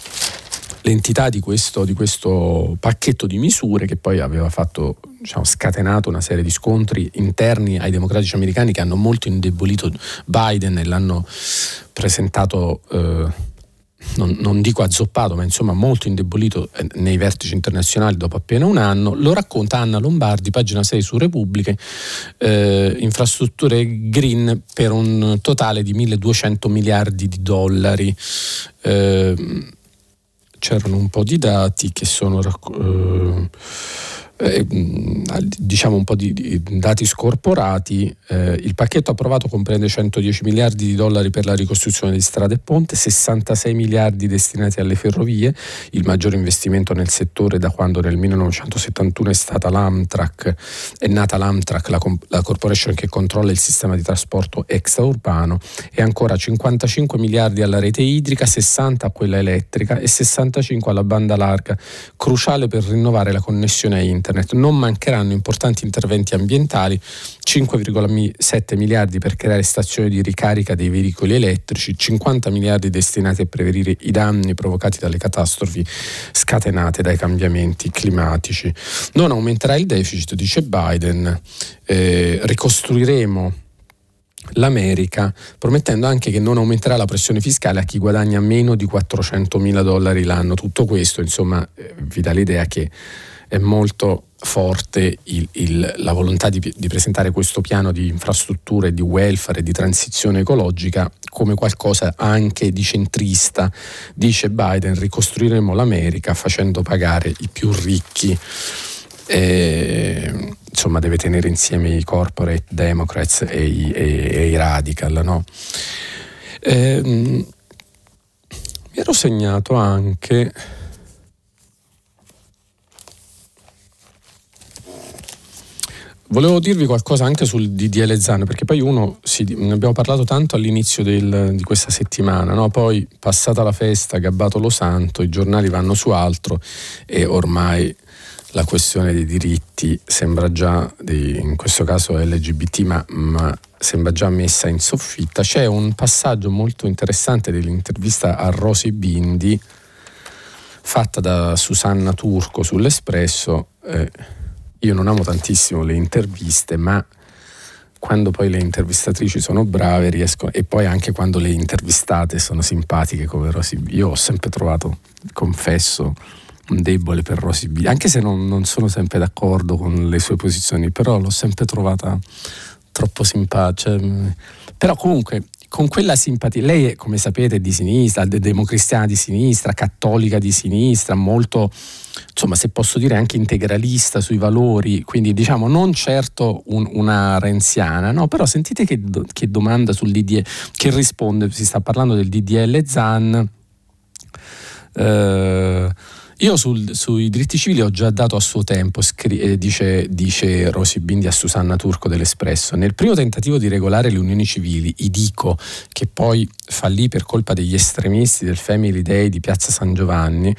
l'entità di questo, di questo, pacchetto di misure che poi aveva fatto, diciamo, scatenato una serie di scontri interni ai democratici americani che hanno molto indebolito Biden e l'hanno presentato eh, non, non, dico azzoppato, ma insomma molto indebolito eh, nei vertici internazionali dopo appena un anno, lo racconta Anna Lombardi, pagina 6 su Repubbliche, eh, infrastrutture green per un totale di 1200 miliardi di dollari. Eh, c'erano un po' di dati che sono... Eh, eh, diciamo un po' di, di dati scorporati, eh, il pacchetto approvato comprende 110 miliardi di dollari per la ricostruzione di strade e ponte, 66 miliardi destinati alle ferrovie, il maggiore investimento nel settore da quando nel 1971 è stata l'Amtrak, è nata l'Amtrak, la, la corporation che controlla il sistema di trasporto extraurbano, e ancora 55 miliardi alla rete idrica, 60 a quella elettrica e 65 alla banda larga, cruciale per rinnovare la connessione a internet internet. Non mancheranno importanti interventi ambientali, 5,7 miliardi per creare stazioni di ricarica dei veicoli elettrici, 50 miliardi destinati a prevenire i danni provocati dalle catastrofi scatenate dai cambiamenti climatici. Non aumenterà il deficit, dice Biden, eh, ricostruiremo l'America, promettendo anche che non aumenterà la pressione fiscale a chi guadagna meno di 400 mila dollari l'anno. Tutto questo, insomma, eh, vi dà l'idea che è molto forte il, il, la volontà di, di, presentare questo piano di infrastrutture, di welfare, e di transizione ecologica come qualcosa anche di centrista. Dice Biden, ricostruiremo l'America facendo pagare i più ricchi. E, insomma, deve tenere insieme i corporate democrats e i, e, e i radical. No? E, mi ero segnato anche Volevo dirvi qualcosa anche sul DDL Zan, perché poi uno, si, ne abbiamo parlato tanto all'inizio del, di questa settimana, no? poi passata la festa, gabbato lo santo, i giornali vanno su altro e ormai la questione dei diritti sembra già, di, in questo caso LGBT, ma, ma sembra già messa in soffitta. C'è un passaggio molto interessante dell'intervista a Rosy Bindi fatta da Susanna Turco sull'Espresso. Eh, io non amo tantissimo le interviste, ma quando poi le intervistatrici sono brave riesco, e poi anche quando le intervistate sono simpatiche come Rosy B. Io ho sempre trovato, confesso, un debole per Rosy B, anche se non, non sono sempre d'accordo con le sue posizioni, però l'ho sempre trovata troppo simpatica. Cioè, però comunque con quella simpatia, lei è, come sapete, di sinistra, democristiana di sinistra, cattolica di sinistra, molto, insomma, se posso dire anche integralista sui valori, quindi diciamo non certo un, una renziana, no? però sentite che, che domanda sul DDL, che risponde, si sta parlando del DDL ZAN. Eh, io sul, sui diritti civili ho già dato a suo tempo, scri- eh, dice, dice Rosy Bindi a Susanna Turco dell'Espresso, nel primo tentativo di regolare le unioni civili, i dico, che poi fallì per colpa degli estremisti del Family Day di Piazza San Giovanni,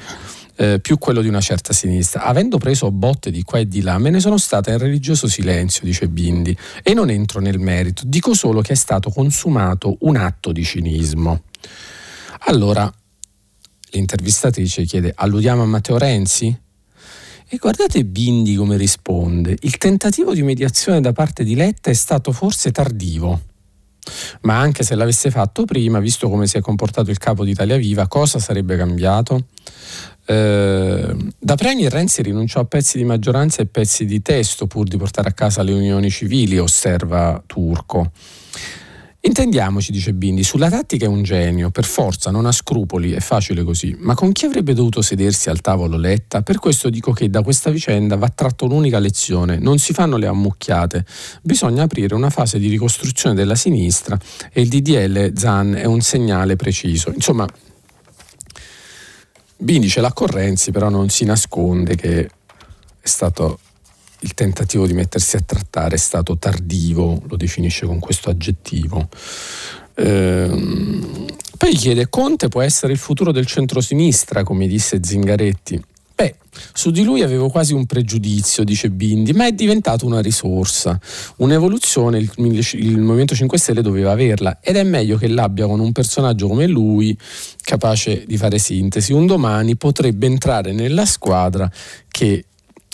eh, più quello di una certa sinistra. Avendo preso botte di qua e di là, me ne sono stata in religioso silenzio, dice Bindi, e non entro nel merito, dico solo che è stato consumato un atto di cinismo. Allora, l'intervistatrice chiede alludiamo a Matteo Renzi? E guardate Bindi come risponde, il tentativo di mediazione da parte di Letta è stato forse tardivo. Ma anche se l'avesse fatto prima, visto come si è comportato il capo di Italia Viva, cosa sarebbe cambiato? Eh, da Premier Renzi rinunciò a pezzi di maggioranza e pezzi di testo pur di portare a casa le unioni civili, osserva Turco. Intendiamoci, dice Bindi, sulla tattica è un genio, per forza, non ha scrupoli, è facile così. Ma con chi avrebbe dovuto sedersi al tavolo Letta? Per questo dico che da questa vicenda va tratto un'unica lezione, non si fanno le ammucchiate, bisogna aprire una fase di ricostruzione della sinistra e il DDL Zan è un segnale preciso. Insomma, Bindi ce l'ha con Renzi, però non si nasconde che è stato il tentativo di mettersi a trattare è stato tardivo, lo definisce con questo aggettivo. Ehm, poi chiede, Conte può essere il futuro del centrosinistra, come disse Zingaretti. Beh, su di lui avevo quasi un pregiudizio, dice Bindi, ma è diventato una risorsa, un'evoluzione, il, il, Movimento 5 Stelle doveva averla ed è meglio che l'abbia con un personaggio come lui, capace di fare sintesi. Un domani potrebbe entrare nella squadra che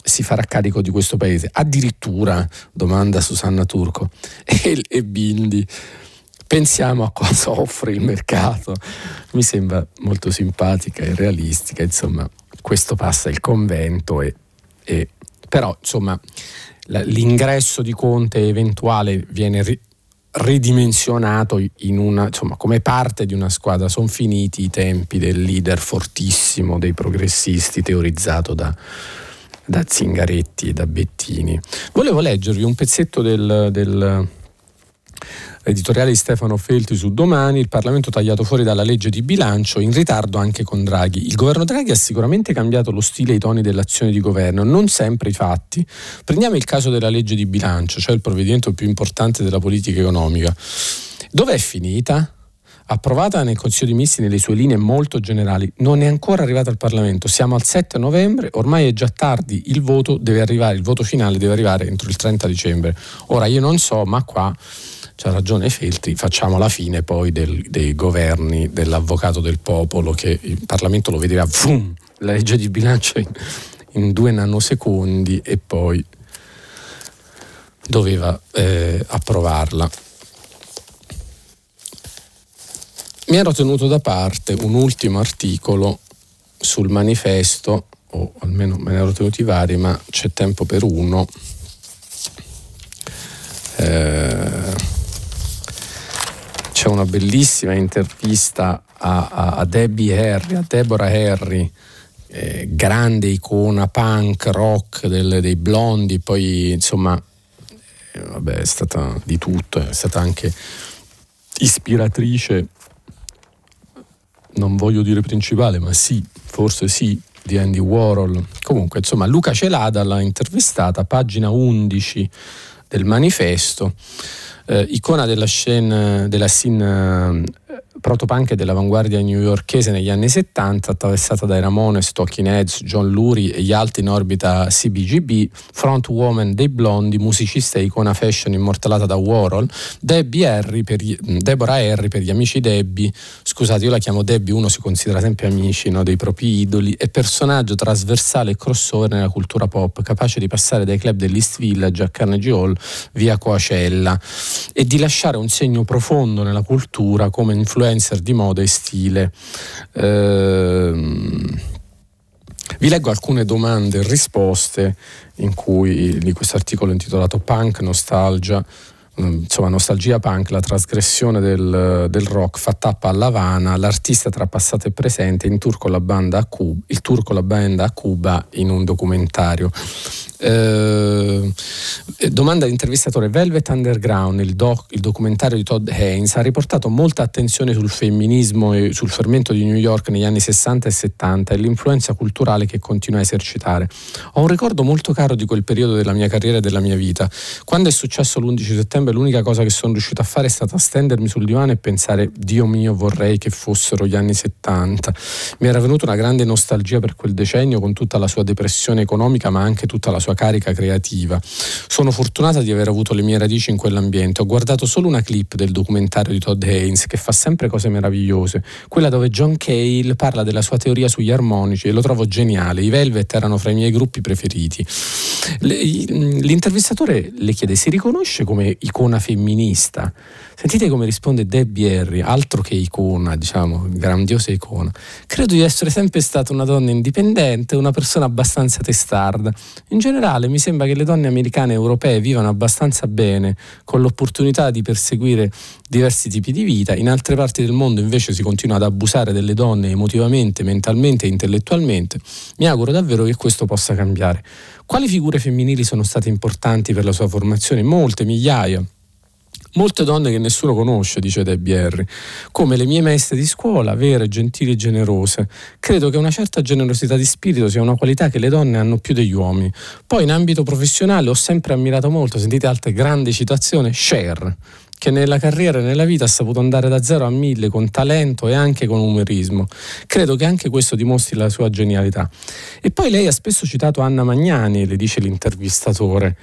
si farà carico di questo paese. Addirittura, domanda Susanna Turco, e, e Bindi, pensiamo a cosa offre il mercato. Mi sembra molto simpatica e realistica, insomma, questo passa il convento e, e però insomma l'ingresso di Conte eventuale viene ri, ridimensionato in una, insomma, come parte di una squadra. Sono finiti i tempi del leader fortissimo dei progressisti teorizzato da, da Zingaretti da Bettini. Volevo leggervi un pezzetto del, del editoriale di Stefano Felti su Domani, il Parlamento tagliato fuori dalla legge di bilancio, in ritardo anche con Draghi. Il governo Draghi ha sicuramente cambiato lo stile e i toni dell'azione di governo, non sempre i fatti. Prendiamo il caso della legge di bilancio, cioè il provvedimento più importante della politica economica. Dov'è finita? Approvata nel Consiglio dei Ministri nelle sue linee molto generali, non è ancora arrivata al Parlamento. Siamo al 7 novembre, ormai è già tardi, il voto deve arrivare, il voto finale deve arrivare entro il 30 dicembre. Ora io non so, ma qua c'ha ragione Feltri, facciamo la fine poi del, dei governi dell'avvocato del popolo che il Parlamento lo vedeva, boom, la legge di bilancio in, in due nanosecondi e poi doveva eh, approvarla. Mi ero tenuto da parte un ultimo articolo sul manifesto, o almeno me ne ero tenuti vari, ma c'è tempo per uno. Eh, c'è una bellissima intervista a, a, a Debbie Harry, a Deborah Harry, eh, grande icona punk, rock del, dei blondi, poi insomma, eh, vabbè, è stata di tutto, è stata anche ispiratrice non voglio dire principale, ma sì, forse sì, di Andy Warhol. Comunque, insomma, Luca Celada l'ha intervistata, pagina 11 del manifesto, eh, icona della scena, della scene protopunk dell'avanguardia newyorkese negli anni 70, attraversata dai Ramones, Talking Heads, John Lurie e gli altri in orbita CBGB, frontwoman dei Blondi, musicista e icona fashion immortalata da Warhol, Debbie Harry per gli, Deborah Harry per gli amici Debbie, scusate io la chiamo Debbie, uno si considera sempre amici no, dei propri idoli, è personaggio trasversale e crossover nella cultura pop, capace di passare dai club dell'East Village a Carnegie Hall via Coacella e di lasciare un segno profondo nella cultura come influencer di moda e stile. Ehm, vi leggo alcune domande e risposte in cui, di questo articolo intitolato Punk Nostalgia Mm, insomma, nostalgia punk, la trasgressione del, del, rock fa tappa a Lavana, l'artista tra passato e presente, in tour con la banda a Cuba, il tour con la banda a Cuba in un documentario. Eh, domanda all'intervistatore Velvet Underground, il, doc, il, documentario di Todd Haynes, ha riportato molta attenzione sul femminismo e sul fermento di New York negli anni 60 e 70 e l'influenza culturale che continua a esercitare. Ho un ricordo molto caro di quel periodo della mia carriera e della mia vita. Quando è successo l'11 settembre l'unica cosa che sono riuscito a fare è stata stendermi sul divano e pensare Dio mio vorrei che fossero gli anni 70. Mi era venuta una grande nostalgia per quel decennio con tutta la sua depressione economica ma anche tutta la sua carica creativa. Sono fortunata di aver avuto le mie radici in quell'ambiente. Ho guardato solo una clip del documentario di Todd Haynes che fa sempre cose meravigliose, quella dove John Cale parla della sua teoria sugli armonici e lo trovo geniale. I Velvet erano fra i miei gruppi preferiti. L'intervistatore le chiede: si riconosce come icona femminista? Sentite come risponde Debbie Harry, altro che icona, diciamo, grandiosa icona. Credo di essere sempre stata una donna indipendente, una persona abbastanza testarda. In generale mi sembra che le donne americane e europee vivano abbastanza bene, con l'opportunità di perseguire diversi tipi di vita. In altre parti del mondo invece si continua ad abusare delle donne emotivamente, mentalmente e intellettualmente. Mi auguro davvero che questo possa cambiare. Quali figure femminili sono state importanti per la sua formazione? Molte, migliaia. Molte donne che nessuno conosce, dice Debbie Harry, come le mie maestre di scuola, vere, gentili e generose. Credo che una certa generosità di spirito sia una qualità che le donne hanno più degli uomini. Poi in ambito professionale ho sempre ammirato molto, sentite altre grandi citazioni, Cher, che nella carriera e nella vita ha saputo andare da zero a mille con talento e anche con umorismo. Credo che anche questo dimostri la sua genialità. E poi lei ha spesso citato Anna Magnani, le dice l'intervistatore.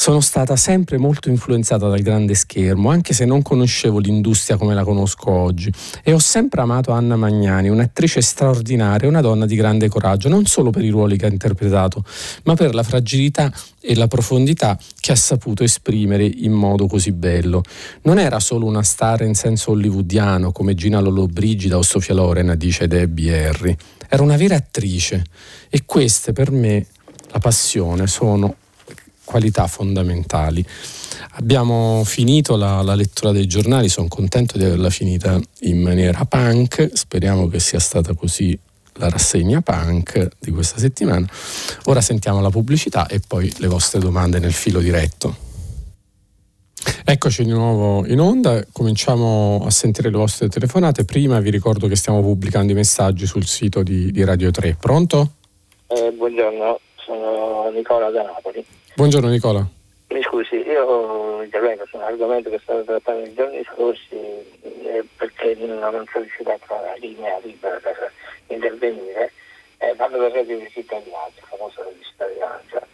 Sono stata sempre molto influenzata dal grande schermo, anche se non conoscevo l'industria come la conosco oggi. E ho sempre amato Anna Magnani, un'attrice straordinaria, una donna di grande coraggio, non solo per i ruoli che ha interpretato, ma per la fragilità e la profondità che ha saputo esprimere in modo così bello. Non era solo una star in senso hollywoodiano come Gina Lollobrigida o Sofia Loren, dice Debbie Harry. Era una vera attrice e queste per me, la passione, sono qualità fondamentali. Abbiamo finito la, la, lettura dei giornali, sono contento di averla finita in maniera punk, speriamo che sia stata così la rassegna punk di questa settimana. Ora sentiamo la pubblicità e poi le vostre domande nel filo diretto. Eccoci di nuovo in onda, cominciamo a sentire le vostre telefonate. Prima vi ricordo che stiamo pubblicando i messaggi sul sito di, di Radio 3. Pronto? Eh, buongiorno, sono Nicola da Napoli. Buongiorno Nicola. Mi scusi, io intervengo su un argomento che è stato trattato nei giorni scorsi eh, perché non sono riuscito a trovare la linea libera per intervenire. Eh, parlo del reddito di cittadinanza, il famoso reddito di cittadinanza,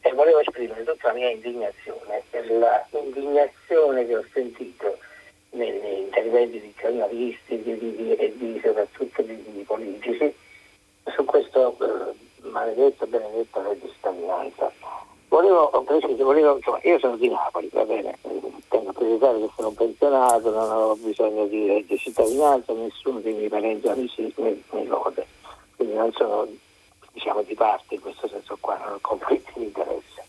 e volevo esprimere tutta la mia indignazione per l'indignazione che ho sentito negli interventi di giornalisti e di, di, di, soprattutto di, politici su questo eh, maledetto benedetto reddito di cittadinanza Volevo, volevo, insomma, io sono di Napoli, va bene, tengo a precisare che sono pensionato, non ho bisogno di, di cittadinanza, nessuno dei miei parenti amici mi, mi lode, quindi non sono diciamo, di parte in questo senso qua, non ho conflitti di interesse.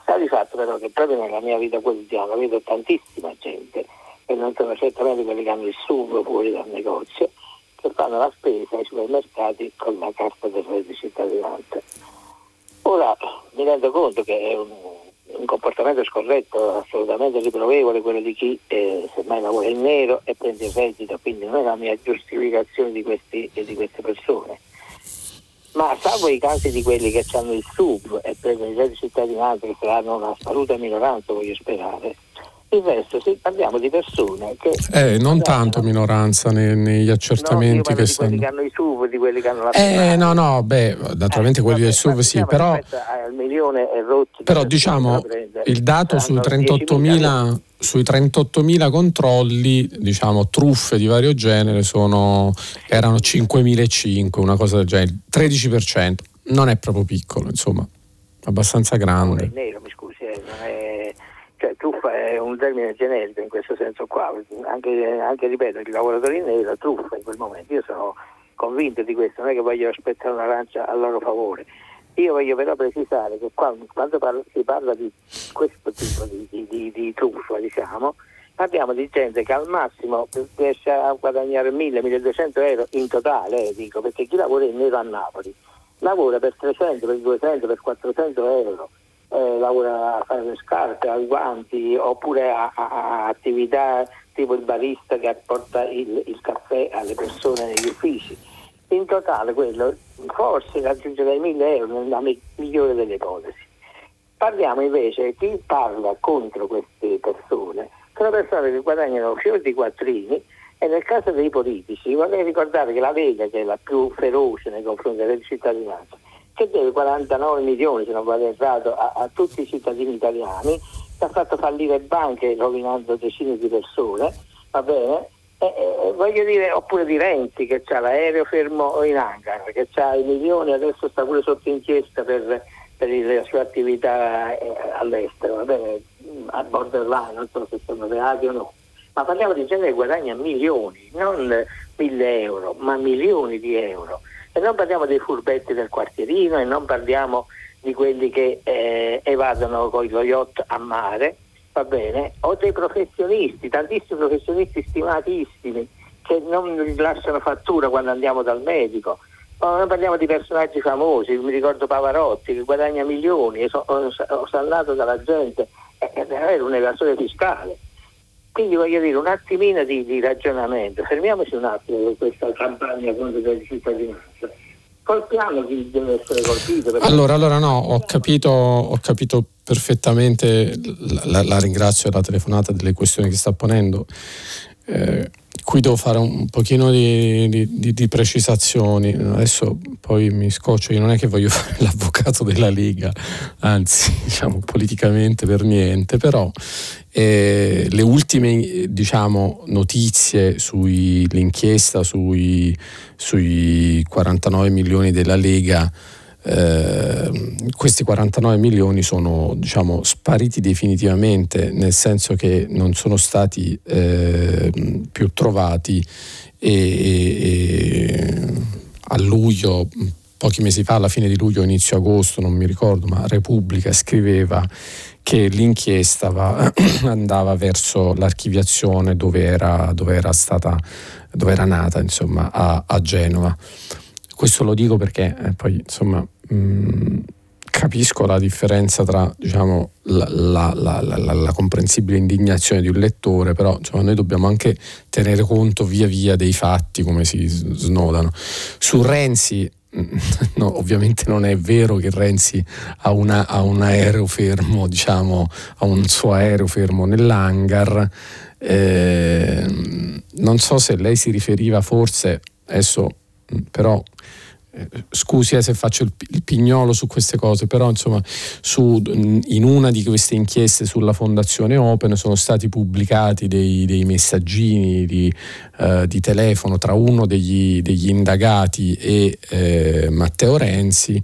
Sta di fatto però che proprio nella mia vita quotidiana vedo tantissima gente, e non sono certamente quelli che hanno il sugo fuori dal negozio, che fanno la spesa ai supermercati con la carta del reddito di cittadinanza Ora mi rendo conto che è un, un comportamento scorretto, assolutamente riprovevole quello di chi eh, semmai lavora in nero e prende il reddito, quindi non è la mia giustificazione di, questi, di queste persone. Ma salvo i casi di quelli che hanno il sub e prendono il reddito cittadinanza, che saranno una assoluta minoranza, voglio sperare, Il resto sì, parliamo di persone che... Eh, non tanto minoranza nei, negli accertamenti no, che stanno... di quelli che hanno i SUV, di quelli che hanno la... Eh, no, no, beh, naturalmente eh, quelli del SUV sì, diciamo però... Al milione rotti però diciamo, il dato sui 38.000 sui 38.000 controlli, diciamo, truffe di vario genere sono, erano 5.500, una cosa del genere, 13%. Non è proprio piccolo, insomma, abbastanza grande. No, è nero, mi scusi, eh, non è cioè, truffa è un termine generico in questo senso qua, anche, anche ripeto, i lavoratori in nero, truffa in quel momento, io sono convinto di questo, non è che voglio aspettare una lancia a loro favore. Io voglio però precisare che quando, quando parla, si parla di questo tipo di, di, di, di truffa, diciamo, parliamo di gente che al massimo riesce a guadagnare 1000-1200 euro in totale, eh, dico, perché chi lavora in nero a Napoli lavora per 300, per 200, per 400 euro eh, lavora a fare le scarpe, a guanti oppure a, a, a, attività tipo il barista che porta il, il, caffè alle persone negli uffici. In totale quello forse raggiungerà i 1000 euro nella migliore delle ipotesi. Parliamo invece di chi parla contro queste persone, sono persone che guadagnano fior di quattrini e nel caso dei politici vorrei ricordare che la Lega, che è la più feroce nei confronti della cittadinanza, che deve 49 milioni, se non vado errato, a, a tutti i cittadini italiani, che ha fatto fallire banche rovinando decine di persone, va bene? E, e, voglio dire, oppure di Renzi che ha l'aereo fermo in hangar, che ha i milioni, adesso sta pure sotto inchiesta per, per le sue attività eh, all'estero, va bene? A borderline, non so se sono reati o no. Ma parliamo di gente che guadagna milioni, non mille euro, ma milioni di euro. E non parliamo dei furbetti del quartierino e non parliamo di quelli che eh, evadono con lo yacht a mare, va bene? O dei professionisti, tantissimi professionisti stimatissimi che non lasciano fattura quando andiamo dal medico. O noi parliamo di personaggi famosi, mi ricordo Pavarotti che guadagna milioni, è osallato dalla gente, è, è un evasore fiscale. Quindi voglio dire un attimino di, di ragionamento, fermiamoci un attimo con questa campagna contro la cittadinanza. Colpiamo chi deve essere colpito. Allora, allora no, ho capito, ho capito perfettamente, la, la, ringrazio della telefonata delle questioni che sta ponendo. Eh, qui devo fare un pochino di, di, di, precisazioni. Adesso poi mi scoccio, io non è che voglio fare l'avvocato della Lega, anzi, diciamo politicamente per niente, però eh, le ultime diciamo, notizie sull'inchiesta sui, sui 49 milioni della Lega eh, questi 49 milioni sono diciamo, spariti definitivamente, nel senso che non sono stati eh, più trovati e, e, a luglio, pochi mesi fa, alla fine di luglio, inizio agosto, non mi ricordo, ma Repubblica scriveva che l'inchiesta va, andava verso l'archiviazione dove era, dove era, stata, dove era nata, insomma, a, a Genova. Questo lo dico perché eh, poi insomma mh, mm, capisco la differenza tra diciamo, la, la, la, la, comprensibile indignazione di un lettore, però insomma, noi dobbiamo anche tenere conto via via dei fatti come si snodano. Su Renzi No, ovviamente non è vero che Renzi ha, una, ha, un aereo fermo, diciamo, ha un suo aereo fermo nell'hangar. Eh, non so se lei si riferiva forse, adesso però eh, scusi eh, se faccio il, pignolo su queste cose, però insomma su, in una di queste inchieste sulla Fondazione Open sono stati pubblicati dei, dei messaggini di, uh, di, telefono tra uno degli, degli indagati e eh, Matteo Renzi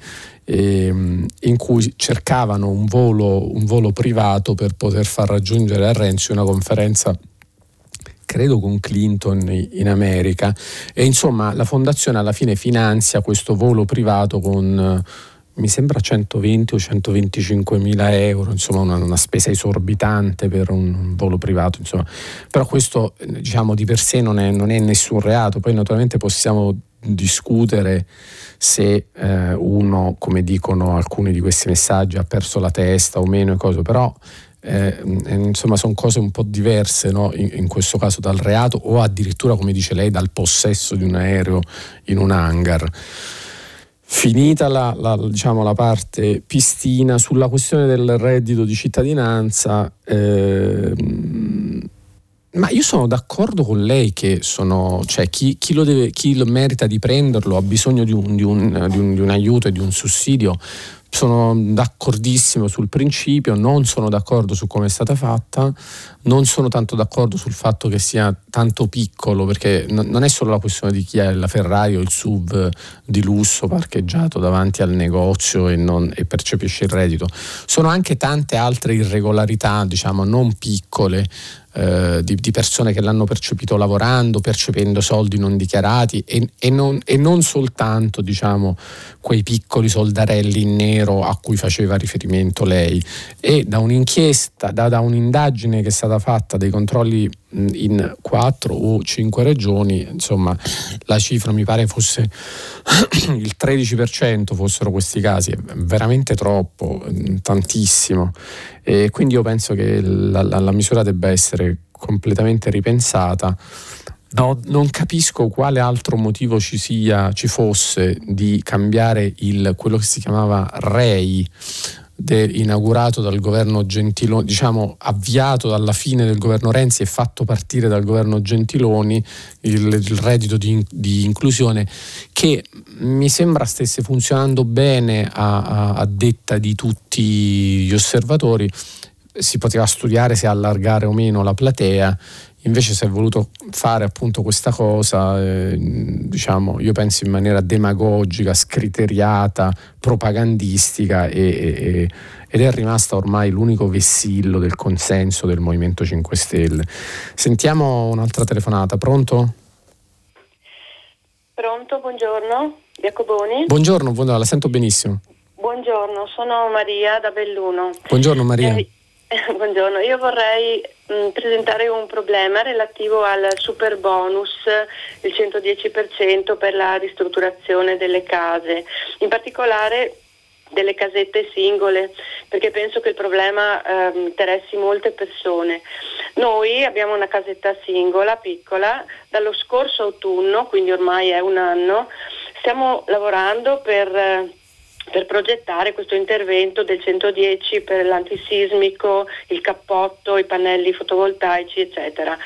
in cui cercavano un volo, un volo privato per poter far raggiungere a Renzi una conferenza credo con Clinton in America e insomma la fondazione alla fine finanzia questo volo privato con eh, mi sembra 120 o 125 mila euro, insomma una, una, spesa esorbitante per un volo privato, insomma. però questo diciamo di per sé non è, non è nessun reato, poi naturalmente possiamo discutere se eh, uno, come dicono alcuni di questi messaggi, ha perso la testa o meno e cose, però eh, insomma sono cose un po' diverse no? in, in, questo caso dal reato o addirittura come dice lei dal possesso di un aereo in un hangar Finita la, la, diciamo, la, parte pistina, sulla questione del reddito di cittadinanza, eh, ma io sono d'accordo con lei che sono, cioè, chi, chi, lo deve, chi, lo merita di prenderlo ha bisogno di un, di, un, di, un, di un aiuto e di un sussidio sono d'accordissimo sul principio, non sono d'accordo su come è stata fatta, non sono tanto d'accordo sul fatto che sia tanto piccolo, perché n- non è solo la questione di chi ha la Ferrari o il SUV di lusso parcheggiato davanti al negozio e, non, e percepisce il reddito, sono anche tante altre irregolarità, diciamo, non piccole eh, di, di, persone che l'hanno percepito lavorando, percependo soldi non dichiarati e, e, non, e, non, soltanto diciamo, quei piccoli soldarelli in nero a cui faceva riferimento lei. E da un'inchiesta, da, da un'indagine che è stata fatta dei controlli in quattro o cinque regioni, insomma la cifra mi pare fosse il 13% fossero questi casi, è veramente troppo, tantissimo. E quindi io penso che la, la, la misura debba essere completamente ripensata. No, non capisco quale altro motivo ci sia, ci fosse di cambiare il, quello che si chiamava REI, de, inaugurato dal governo Gentiloni, diciamo avviato dalla fine del governo Renzi e fatto partire dal governo Gentiloni, il, il reddito di, di, inclusione, che mi sembra stesse funzionando bene a, a, a detta di tutti gli osservatori. Si poteva studiare se allargare o meno la platea Invece si è voluto fare appunto questa cosa, eh, diciamo, io penso in maniera demagogica, scriteriata, propagandistica e, e, ed è rimasta ormai l'unico vessillo del consenso del Movimento 5 Stelle. Sentiamo un'altra telefonata, pronto? Pronto, buongiorno, Jacoboni. Buongiorno, buongiorno, la sento benissimo. Buongiorno, sono Maria da Belluno. Buongiorno Maria. Eh, Buongiorno, io vorrei mh, mm, presentare un problema relativo al super bonus, il 110% per la ristrutturazione delle case, in particolare delle casette singole, perché penso che il problema eh, interessi molte persone. Noi abbiamo una casetta singola, piccola, dallo scorso autunno, quindi ormai è un anno, stiamo lavorando per... Eh, per progettare questo intervento del 110 per l'antisismico, il cappotto, i pannelli fotovoltaici, eccetera.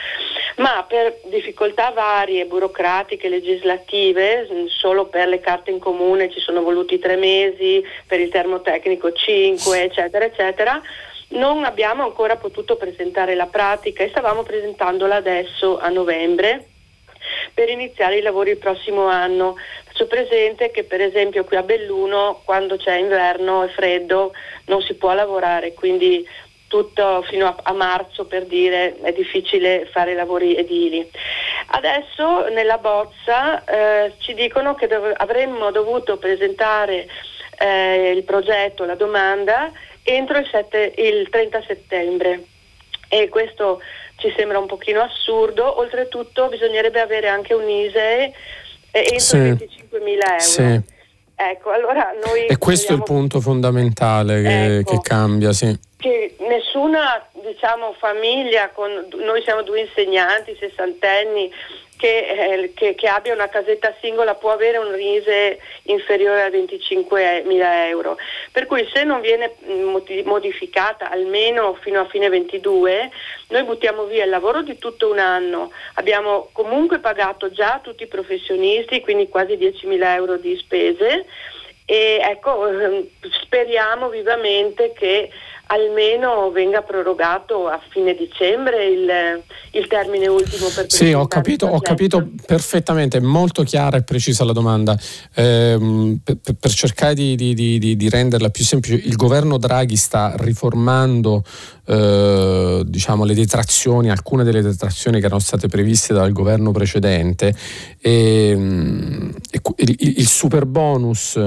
Ma per difficoltà varie, burocratiche, legislative, solo per le carte in comune ci sono voluti tre mesi, per il termotecnico cinque, eccetera, eccetera non abbiamo ancora potuto presentare la pratica e stavamo presentandola adesso a novembre per iniziare i lavori il prossimo anno. Faccio presente che per esempio qui a Belluno quando c'è inverno e freddo non si può lavorare, quindi tutto fino a, a, marzo per dire è difficile fare lavori edili. Adesso nella bozza eh, ci dicono che dov- avremmo dovuto presentare eh, il progetto, la domanda entro il, 7, il 30 settembre e questo ci sembra un pochino assurdo, oltretutto bisognerebbe avere anche un ISEE entro sì. 25.000 euro. Sì. Ecco, allora noi e questo è il punto fondamentale che, ecco, che cambia, sì. Che nessuna diciamo, famiglia, con, noi siamo due insegnanti, sessantenni, che, eh, che, che, abbia una casetta singola può avere un RISE inferiore a 25.000 euro. Per cui se non viene mm, modificata almeno fino a fine 22, noi buttiamo via il lavoro di tutto un anno. Abbiamo comunque pagato già tutti i professionisti, quindi quasi 10.000 euro di spese e ecco, ehm, speriamo vivamente che almeno venga prorogato a fine dicembre il, il termine ultimo per Sì, ho capito, ho capito, perfettamente, molto chiara e precisa la domanda. Eh, per, per, cercare di, di, di, di, renderla più semplice, il governo Draghi sta riformando eh, diciamo, le detrazioni, alcune delle detrazioni che erano state previste dal governo precedente e, e il, il super bonus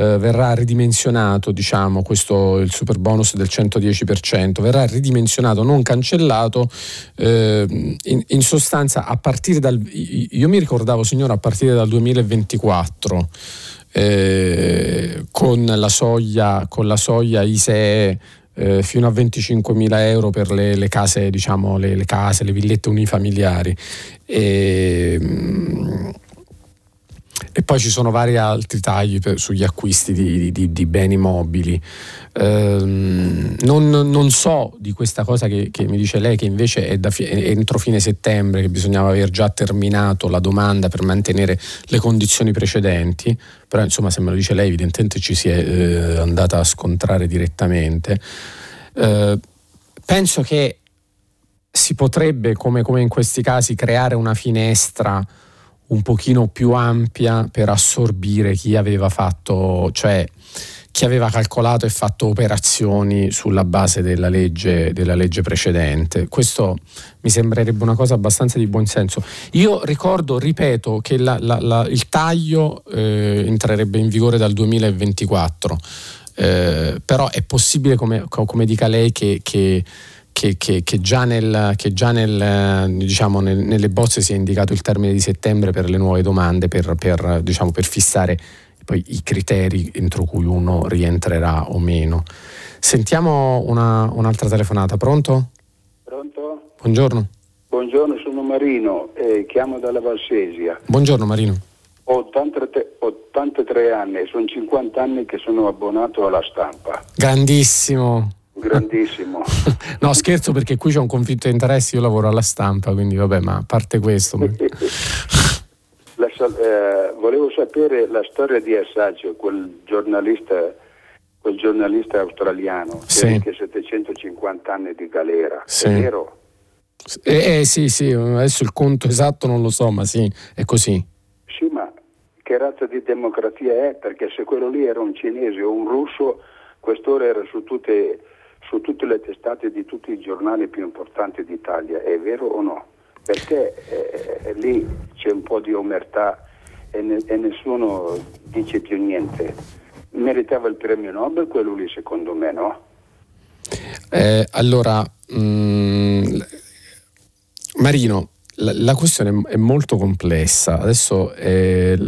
eh, verrà ridimensionato, diciamo, questo il super bonus del 110%, verrà ridimensionato, non cancellato, eh, in, in, sostanza a partire dal, io mi ricordavo signora, a partire dal 2024. Eh, con la soglia, con la soglia ISEE eh, fino a 25.000 euro per le, le case, diciamo, le, le, case, le villette unifamiliari. E, e poi ci sono vari altri tagli per, sugli acquisti di, di, di beni mobili. Ehm, non, non, so di questa cosa che, che, mi dice lei, che invece è, da, è entro fine settembre, che bisognava aver già terminato la domanda per mantenere le condizioni precedenti, però insomma se me lo dice lei evidentemente ci si è eh, andata a scontrare direttamente. Eh, penso che si potrebbe, come, come in questi casi, creare una finestra un pochino più ampia per assorbire chi aveva fatto, cioè chi aveva calcolato e fatto operazioni sulla base della legge, della legge precedente. Questo mi sembrerebbe una cosa abbastanza di buonsenso. Io ricordo, ripeto, che la, la, la, il taglio eh, entrerebbe in vigore dal 2024, eh, però è possibile, come, come dica lei, che, che che, che, che, già, nel, che già nel, diciamo, nel, nelle bozze si è indicato il termine di settembre per le nuove domande, per, per, diciamo, per fissare poi i criteri entro cui uno rientrerà o meno. Sentiamo una, un'altra telefonata, pronto? Pronto? Buongiorno. Buongiorno, sono Marino, eh, chiamo dalla Valsesia. Buongiorno Marino. Ho 83, 83 anni, sono 50 anni che sono abbonato alla stampa. Grandissimo grandissimo. no, scherzo perché qui c'è un conflitto di interessi, io lavoro alla stampa, quindi vabbè, ma a parte questo. la, eh, volevo sapere la storia di Assange, quel giornalista, quel giornalista australiano sì. che ha 750 anni di galera, sì. è vero? Eh, eh, sì, sì, adesso il conto esatto non lo so, ma sì, è così. Sì, ma che razza di democrazia è? Perché se quello lì era un cinese o un russo, quest'ora era su tutte su tutte le testate di tutti i giornali più importanti d'Italia, è vero o no? Perché eh, lì c'è un po' di omertà e, ne, e, nessuno dice più niente. Meritava il premio Nobel quello lì secondo me, no? Eh, allora, mh, mm, Marino, la, la, questione è molto complessa. Adesso è, è,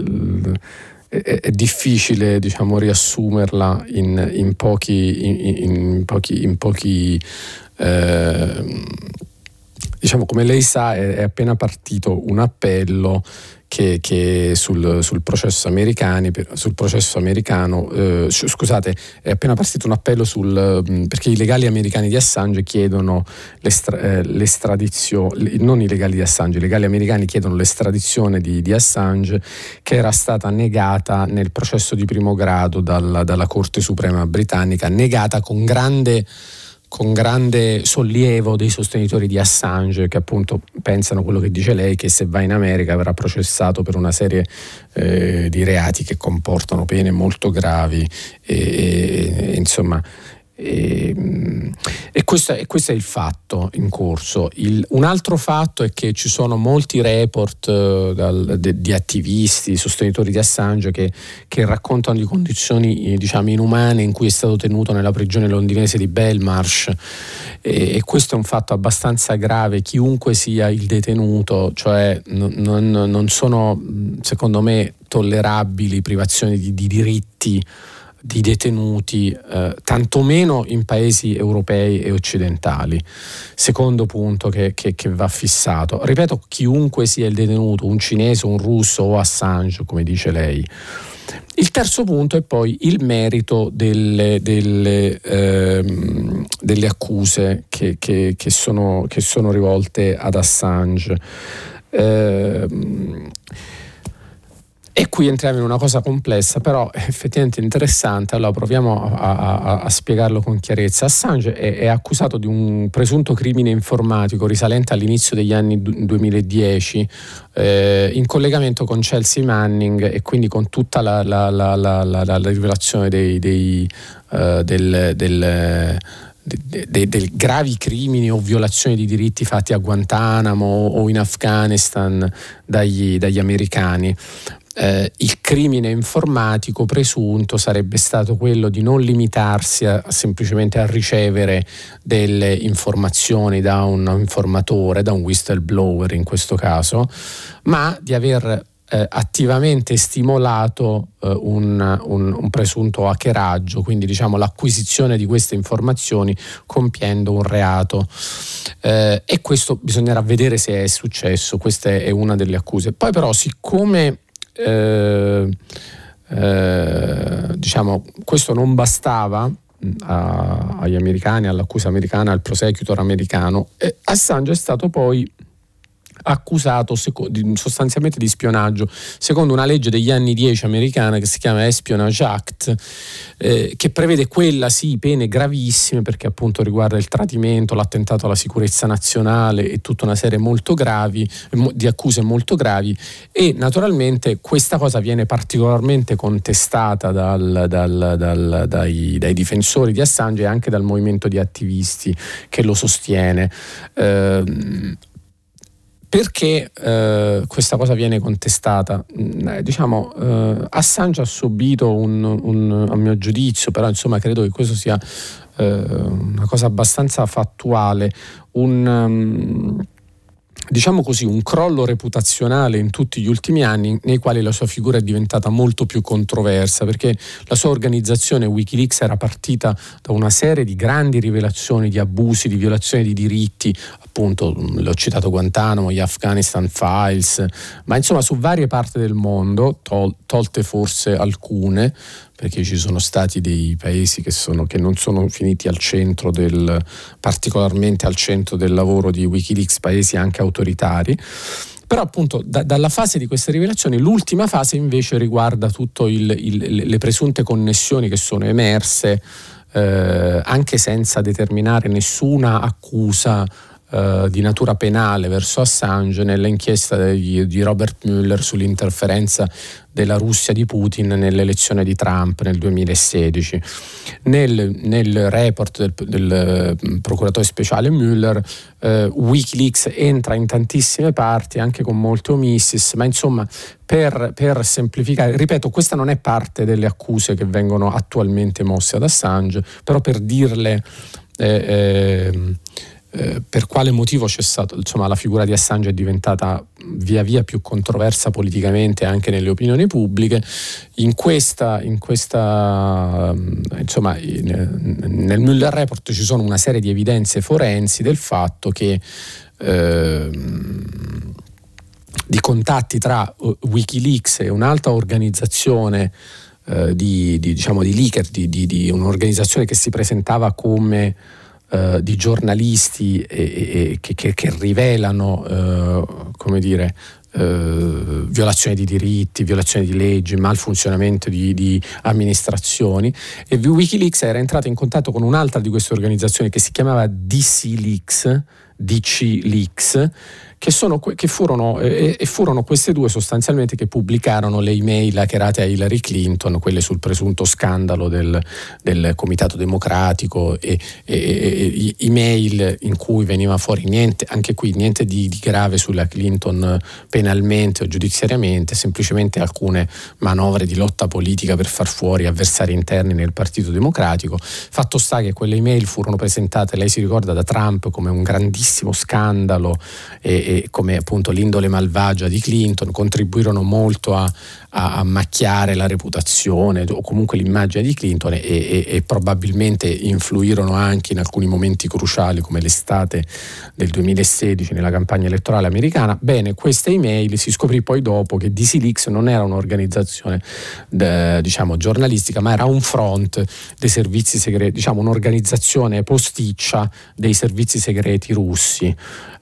è difficile diciamo, riassumerla in, in, pochi, in, in, pochi, pochi eh, diciamo come lei sa è, è appena partito un appello che, che sul, sul, processo sul, processo americano, eh, scusate, è appena partito un appello sul, mm, perché i legali americani di Assange chiedono l'estra, eh, l'estradizione, non i legali di Assange, i legali americani chiedono l'estradizione di, di Assange che era stata negata nel processo di primo grado dalla, dalla Corte Suprema britannica, negata con grande con grande sollievo dei sostenitori di Assange che appunto pensano quello che dice lei che se va in America verrà processato per una serie eh, di reati che comportano pene molto gravi. E, e insomma e, e, questo, e, questo, è il fatto in corso. Il, un altro fatto è che ci sono molti report uh, dal, de, di attivisti, sostenitori di Assange che, che raccontano di condizioni eh, diciamo, inumane in cui è stato tenuto nella prigione londinese di Belmarsh e, questo è un fatto abbastanza grave. Chiunque sia il detenuto, cioè non, non, non sono secondo me tollerabili privazioni di, di diritti di detenuti, eh, tantomeno in paesi europei e occidentali. Secondo punto che, che, che, va fissato. Ripeto, chiunque sia il detenuto, un cinese, un russo o Assange, come dice lei. Il terzo punto è poi il merito delle, delle, ehm, delle accuse che, che, sono, che, sono, rivolte ad Assange. Eh, e qui entriamo in una cosa complessa, però effettivamente interessante. Allora proviamo a, a, a spiegarlo con chiarezza. Assange è, è, accusato di un presunto crimine informatico risalente all'inizio degli anni 2010 eh, in collegamento con Chelsea Manning e quindi con tutta la, la, la, la rivelazione dei, dei, uh, del, del dei, dei, gravi crimini o violazioni di diritti fatti a Guantanamo o in Afghanistan dagli, dagli americani eh, il crimine informatico presunto sarebbe stato quello di non limitarsi a, semplicemente a ricevere delle informazioni da un informatore, da un whistleblower in questo caso, ma di aver eh, attivamente stimolato eh, un, un, un, presunto hackeraggio, quindi diciamo l'acquisizione di queste informazioni compiendo un reato. Eh, e questo bisognerà vedere se è successo, questa è una delle accuse. Poi però siccome eh, eh, diciamo, questo non bastava a, agli americani, all'accusa americana, al prosecutor americano. E Assange è stato poi accusato sostanzialmente di spionaggio. Secondo una legge degli anni 10 americana che si chiama Espionage Act eh, che prevede quella sì pene gravissime perché appunto riguarda il tradimento, l'attentato alla sicurezza nazionale e tutta una serie molto gravi di accuse molto gravi. E naturalmente questa cosa viene particolarmente contestata dal, dal, dal, dai, dai, difensori di Assange e anche dal movimento di attivisti che lo sostiene. Eh, perché eh, questa cosa viene contestata? Mm, eh, diciamo, eh, Assange ha subito un, un, a mio giudizio, però insomma credo che questo sia eh, una cosa abbastanza fattuale, un, um, diciamo così, un crollo reputazionale in tutti gli ultimi anni nei quali la sua figura è diventata molto più controversa perché la sua organizzazione Wikileaks era partita da una serie di grandi rivelazioni di abusi, di violazioni di diritti, appunto l'ho citato Guantanamo, gli Afghanistan Files, ma insomma su varie parti del mondo, tol- tolte forse alcune, perché ci sono stati dei paesi che, sono, che, non sono finiti al centro del, particolarmente al centro del lavoro di Wikileaks, paesi anche autoritari. Però appunto da, dalla fase di queste rivelazioni, l'ultima fase invece riguarda tutte le presunte connessioni che sono emerse eh, anche senza determinare nessuna accusa eh, di natura penale verso Assange nell'inchiesta di, di Robert Mueller sull'interferenza della Russia di Putin nell'elezione di Trump nel 2016. Nel, nel report del, del, mm, procuratore speciale Mueller, eh, Wikileaks entra in tantissime parti, anche con molte omissis, ma insomma per, per, semplificare, ripeto, questa non è parte delle accuse che vengono attualmente mosse ad Assange, però per dirle... Eh, eh, eh, per quale motivo c'è stato, insomma, la figura di Assange è diventata via via più controversa politicamente anche nelle opinioni pubbliche. In questa, in questa mm, insomma, in, nel Mueller Report ci sono una serie di evidenze forensi del fatto che eh, di contatti tra uh, Wikileaks e un'altra organizzazione eh, di, di, diciamo, di leaker, di, di un'organizzazione che si presentava come eh, di giornalisti e, e, che, che, che, rivelano, eh, come dire, eh, violazioni di diritti, violazioni di leggi, malfunzionamento di, di, amministrazioni. E Wikileaks era entrato in contatto con un'altra di queste organizzazioni che si chiamava DC Leaks, DC Leaks che, sono, che furono, eh, e furono queste due sostanzialmente che pubblicarono le email hackerate a Hillary Clinton, quelle sul presunto scandalo del, del Comitato Democratico e, e, e, email in cui veniva fuori niente, anche qui niente di, di grave sulla Clinton penalmente o giudiziariamente, semplicemente alcune manovre di lotta politica per far fuori avversari interni nel Partito Democratico. Fatto sta che quelle email furono presentate, lei si ricorda, da Trump come un grandissimo scandalo e, e come appunto l'indole malvagia di Clinton contribuirono molto a, a, a macchiare la reputazione o comunque l'immagine di Clinton e, e, e, probabilmente influirono anche in alcuni momenti cruciali come l'estate del 2016 nella campagna elettorale americana. Bene, queste email si scoprì poi dopo che DC Leaks non era un'organizzazione de, diciamo giornalistica ma era un front dei servizi segreti, diciamo un'organizzazione posticcia dei servizi segreti russi.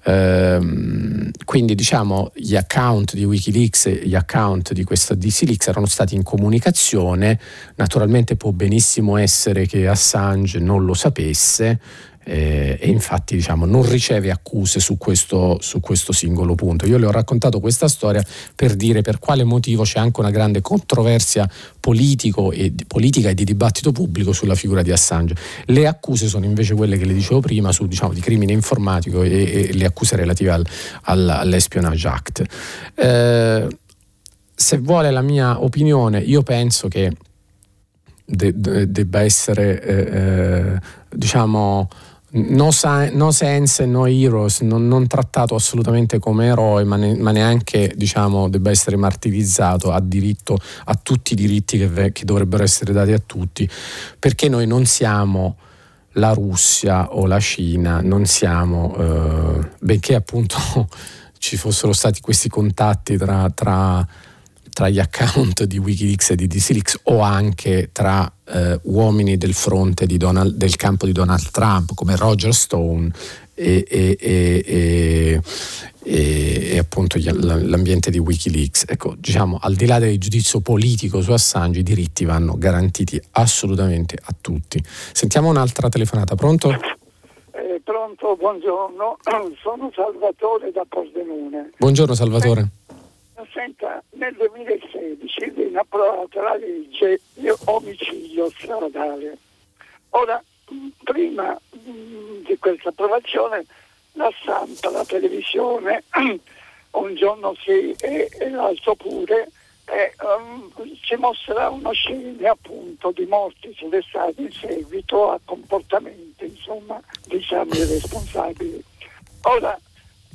Ehm, quindi diciamo gli account di Wikileaks e gli account di questa DC Leaks erano stati in comunicazione, naturalmente può benissimo essere che Assange non lo sapesse, eh, e infatti diciamo, non riceve accuse su questo, su questo, singolo punto. Io le ho raccontato questa storia per dire per quale motivo c'è anche una grande controversia e, politica e di dibattito pubblico sulla figura di Assange. Le accuse sono invece quelle che le dicevo prima su diciamo, di crimine informatico e, e, le accuse relative al, al, all'Espionage Act. Eh, se vuole la mia opinione, io penso che de, de, debba essere eh, eh diciamo No, no, sense, no heroes, non, non, trattato assolutamente come eroe, ma, ne, ma, neanche diciamo, debba essere martirizzato, ha diritto a tutti i diritti che, che, dovrebbero essere dati a tutti, perché noi non siamo la Russia o la Cina, non siamo, eh, benché appunto ci fossero stati questi contatti tra, tra tra gli account di Wikileaks e di DCLeaks o anche tra eh, uomini del fronte Donald, del campo di Donald Trump come Roger Stone e, e, e, e appunto l'ambiente di Wikileaks. Ecco, diciamo, al di là del giudizio politico su Assange, i diritti vanno garantiti assolutamente a tutti. Sentiamo un'altra telefonata, pronto? Eh, pronto, buongiorno, sono Salvatore da Pordenone. Buongiorno Salvatore. Eh, senta, nel 2016 viene approvata la legge di omicidio stradale. Ora, prima di questa approvazione la stampa, la televisione, un giorno sì e, e l'altro pure, e, um, ci mostrerà uno scene appunto di morti sulle strade in seguito a comportamenti insomma diciamo irresponsabili. Ora,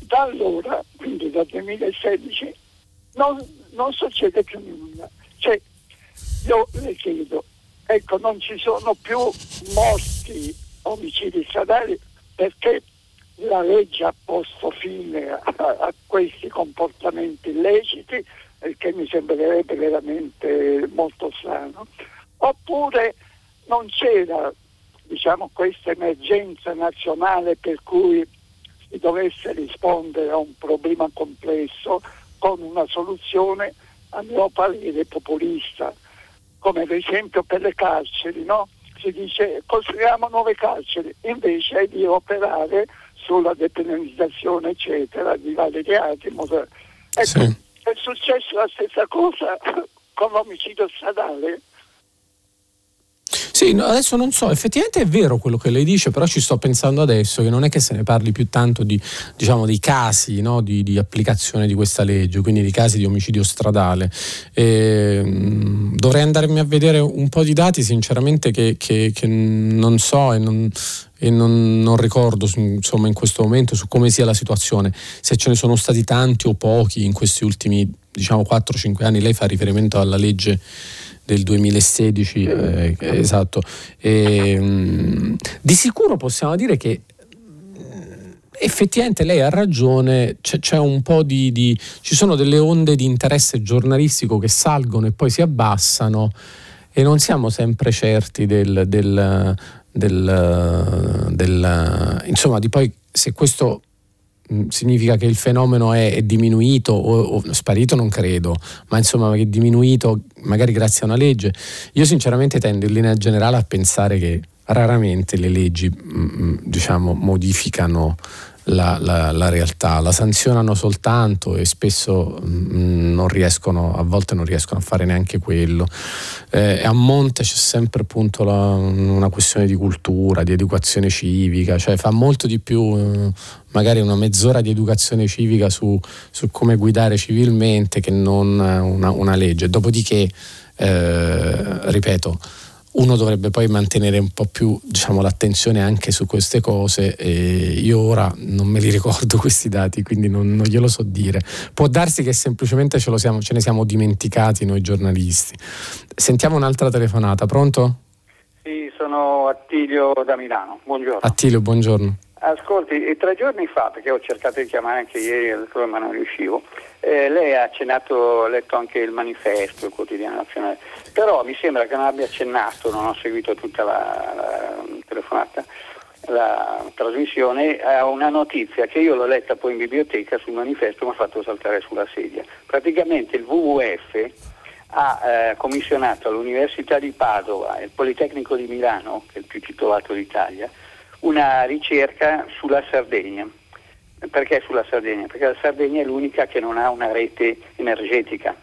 da allora, quindi dal 2016, non, non succede più nulla. Cioè, io le chiedo, ecco, non ci sono più morti omicidi stradali perché la legge ha posto fine a, a questi comportamenti illeciti, il che mi sembrerebbe veramente molto strano, oppure non c'era diciamo, questa emergenza nazionale per cui si dovesse rispondere a un problema complesso con una soluzione a mio parere populista, come ad esempio per le carceri, no? si dice costruiamo nuove carceri, invece di operare sulla depenalizzazione eccetera di vari reati. Ecco, sì. è successa la stessa cosa con l'omicidio stradale sì, no, adesso non so, effettivamente è vero quello che lei dice, però ci sto pensando adesso che non è che se ne parli più tanto di, diciamo, dei casi no, di, di, applicazione di questa legge, quindi di casi di omicidio stradale. E, mh, dovrei andarmi a vedere un po' di dati, sinceramente, che, che, che non so e non, e non, non, ricordo insomma in questo momento su come sia la situazione, se ce ne sono stati tanti o pochi in questi ultimi diciamo 4-5 anni, lei fa riferimento alla legge del 2016, eh, esatto. E, mh, mm, di sicuro possiamo dire che mm, effettivamente lei ha ragione, c'è, c'è un po' di, di, ci sono delle onde di interesse giornalistico che salgono e poi si abbassano e non siamo sempre certi del, del, del, del insomma di poi se questo significa che il fenomeno è, è diminuito o, o, sparito non credo, ma insomma è diminuito magari grazie a una legge. Io sinceramente tendo in linea generale a pensare che raramente le leggi mm, mm, diciamo modificano la, la, la, realtà, la sanzionano soltanto e spesso mh, non riescono, a volte non riescono a fare neanche quello. Eh, a monte c'è sempre appunto la, una questione di cultura, di educazione civica, cioè fa molto di più eh, magari una mezz'ora di educazione civica su, su come guidare civilmente che non una, una legge. Dopodiché, eh, ripeto, uno dovrebbe poi mantenere un po' più diciamo, l'attenzione anche su queste cose e io ora non me li ricordo questi dati quindi non, non glielo so dire. Può darsi che semplicemente ce, siamo, ce, ne siamo dimenticati noi giornalisti. Sentiamo un'altra telefonata pronto? Sì sono Attilio da Milano. Buongiorno. Attilio buongiorno Ascolti, tre giorni fa, perché ho cercato di chiamare anche ieri, ma non riuscivo, eh, lei ha accennato, ha letto anche il manifesto, il quotidiano nazionale, però mi sembra che non abbia accennato, non ho seguito tutta la, la telefonata, la trasmissione, a una notizia che io l'ho letta poi in biblioteca sul manifesto e mi ha fatto saltare sulla sedia. Praticamente il WWF ha eh, commissionato all'Università di Padova e il Politecnico di Milano, che è il più titolato d'Italia, una ricerca sulla Sardegna. Perché sulla Sardegna? Perché la Sardegna è l'unica che non ha una rete energetica.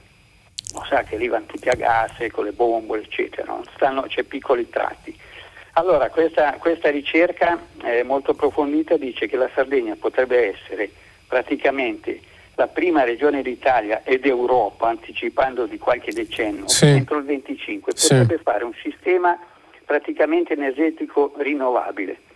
Lo sa che lì vanno tutti a gas con le bombole, eccetera, Stanno, c'è piccoli tratti. Allora, questa, questa ricerca eh, molto approfondita dice che la Sardegna potrebbe essere praticamente la prima regione d'Italia ed Europa, anticipando di qualche decennio, sì. entro il 25, potrebbe sì. fare un sistema praticamente energetico rinnovabile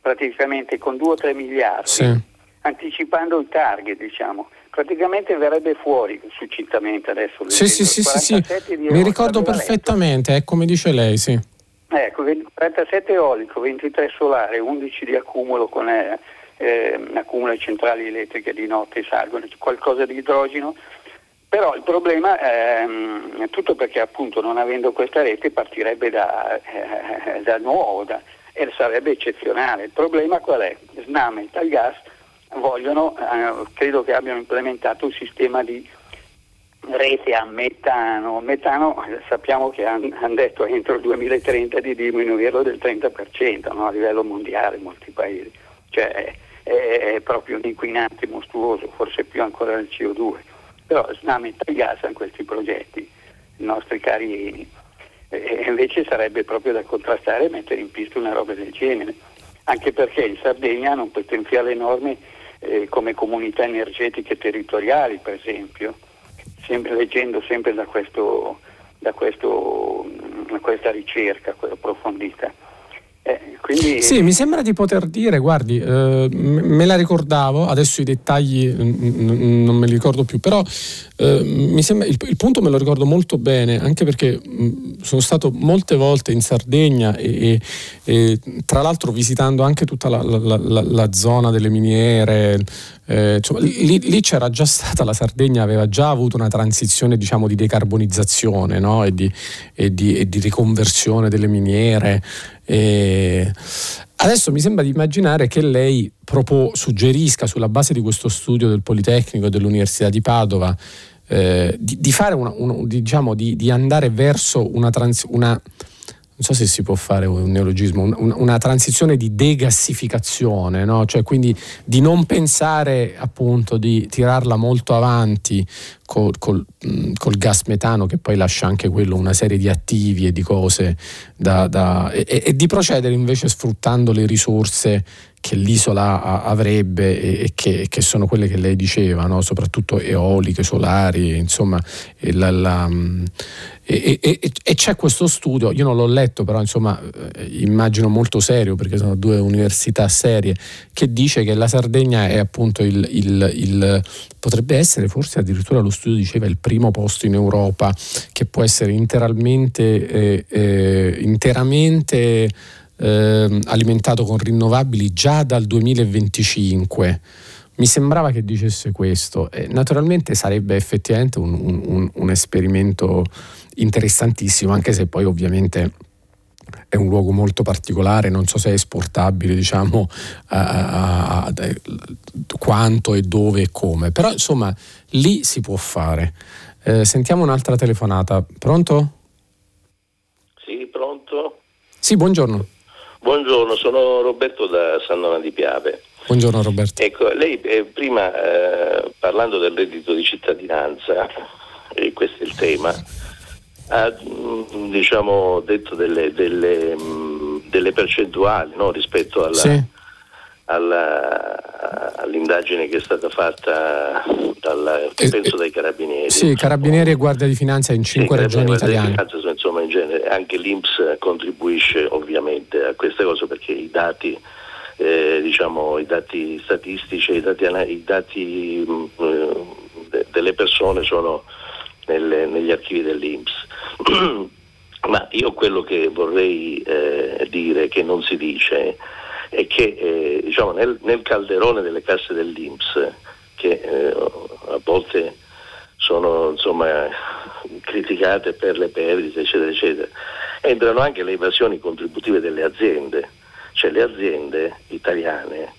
praticamente con 2-3 miliardi, sì. anticipando il target, diciamo. Praticamente verrebbe fuori succintamente adesso. Sì, sì, sì, sì, mi ricordo perfettamente, è come dice lei, sì. Ecco, 47 eolico, 23 solare, 11 di accumulo con eh, eh, accumulo centrali elettriche di notte salgono, qualcosa di idrogeno, Però il problema ehm, è tutto perché appunto non avendo questa rete partirebbe da, eh, da nuovo da, e sarebbe eccezionale. Il problema qual è? Snam e Italgas vogliono, eh, credo che abbiano implementato un sistema di rete a metano. Metano sappiamo che hanno han detto entro il 2030 di diminuirlo del 30% no? a livello mondiale in molti paesi. Cioè è, è, proprio un inquinante mostruoso, forse più ancora del CO2. Però Snam e Italgas hanno questi progetti, i nostri cari e invece sarebbe proprio da contrastare e mettere in pista una roba del genere, anche perché in Sardegna hanno un potenziale enorme eh, come comunità energetiche territoriali, per esempio, sempre, leggendo sempre da, questo, da, questo, da questa ricerca approfondita. Eh, quindi... Sì, mi sembra di poter dire, guardi, eh, me la ricordavo, adesso i dettagli n- non me li ricordo più, però eh, sembra, il, il, punto me lo ricordo molto bene, anche perché mh, sono stato molte volte in Sardegna e, e, e tra l'altro visitando anche tutta la, la, la, la zona delle miniere, eh, insomma, lì, lì, c'era già stata, la Sardegna aveva già avuto una transizione diciamo, di decarbonizzazione no? e, di, e, di, e, di, riconversione delle miniere. E adesso mi sembra di immaginare che lei propo, suggerisca sulla base di questo studio del Politecnico e dell'Università di Padova eh, di, di, una, un, diciamo, di, di, andare verso una, trans, una, non so se si può fare un neologismo, un, una transizione di degassificazione, no? cioè quindi di non pensare appunto di tirarla molto avanti col, col, col, gas metano che poi lascia anche quello una serie di attivi e di cose da, da, e, e, di procedere invece sfruttando le risorse che l'isola avrebbe e, che, che, sono quelle che lei diceva, no? soprattutto eoliche, solari, insomma, e, la, la, e, e, c'è questo studio, io non l'ho letto, però insomma eh, immagino molto serio perché sono due università serie, che dice che la Sardegna è appunto il, il, il potrebbe essere forse addirittura lo studio diceva il primo posto in Europa che può essere interamente, eh, eh, interamente eh, alimentato con rinnovabili già dal 2025. Mi sembrava che dicesse questo. E naturalmente sarebbe effettivamente un, un, un esperimento interessantissimo, anche se poi ovviamente è un luogo molto particolare, non so se è esportabile, diciamo, a, a, a, quanto e dove e come, però insomma lì si può fare. Eh, sentiamo un'altra telefonata. Pronto? Sì, pronto? Sì, buongiorno. Buongiorno, sono Roberto da San Donato di Piave. Buongiorno Roberto. Ecco, lei eh, prima eh, parlando del reddito di cittadinanza, e questo è il tema, ha mm, diciamo, detto delle, delle, mm, delle percentuali no, rispetto alla, sì. Alla, all'indagine che è stata fatta dal, eh, penso dai carabinieri. Sì, carabinieri e guardia di finanza in cinque sì, regioni italiane. Finanza, insomma, in genere, anche l'Inps contribuisce ovviamente a queste cose perché i dati, eh, diciamo, i dati statistici, i dati, i dati mh, mm, eh, delle persone sono nelle, negli archivi dell'Inps. Ma io quello che vorrei eh, dire, che non si dice, è che eh, diciamo, nel, nel, calderone delle casse dell'Inps, che eh, a volte sono insomma, criticate per le perdite, eccetera, eccetera, entrano anche le evasioni contributive delle aziende, cioè le aziende italiane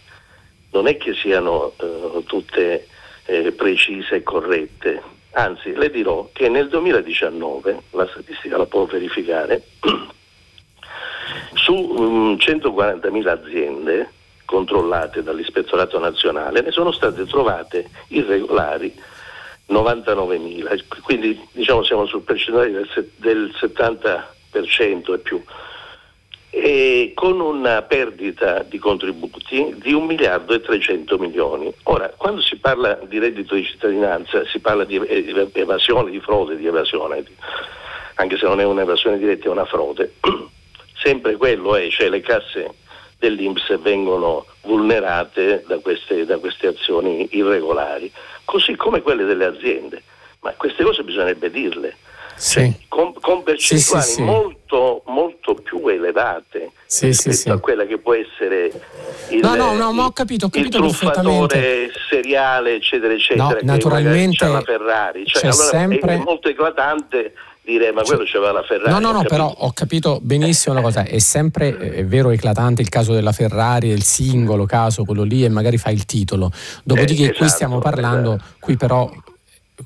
non è che siano eh, tutte eh, precise e corrette, Anzi, le dirò che nel 2019, la statistica la può verificare, su um, 140.000 aziende controllate dall'Ispettorato Nazionale ne sono state trovate irregolari 99.000, quindi diciamo siamo sul percentuale del, del 70% e più e con una perdita di contributi di 1 miliardo e 300 milioni. Ora, quando si parla di reddito di cittadinanza si parla di evasione, di frode, di evasione, anche se non è un'evasione diretta, è una frode. Sempre quello è, cioè le casse dell'Inps vengono vulnerate da queste, da queste azioni irregolari, così come quelle delle aziende. Ma queste cose bisognerebbe dirle sì. con, con, percentuali sì, sì, molto, molto più elevate rispetto a quella che può essere il, no, no, no, ho capito, ho capito il truffatore seriale, eccetera, eccetera. No, naturalmente la Ferrari. Cioè, c'è allora sempre... è molto eclatante dire ma quello c'aveva la Ferrari. No, no, no, però ho capito benissimo una cosa, è sempre è vero eclatante il caso della Ferrari, il singolo caso, quello lì e magari fa il titolo. Dopodiché eh, esatto, qui stiamo parlando, esatto. qui però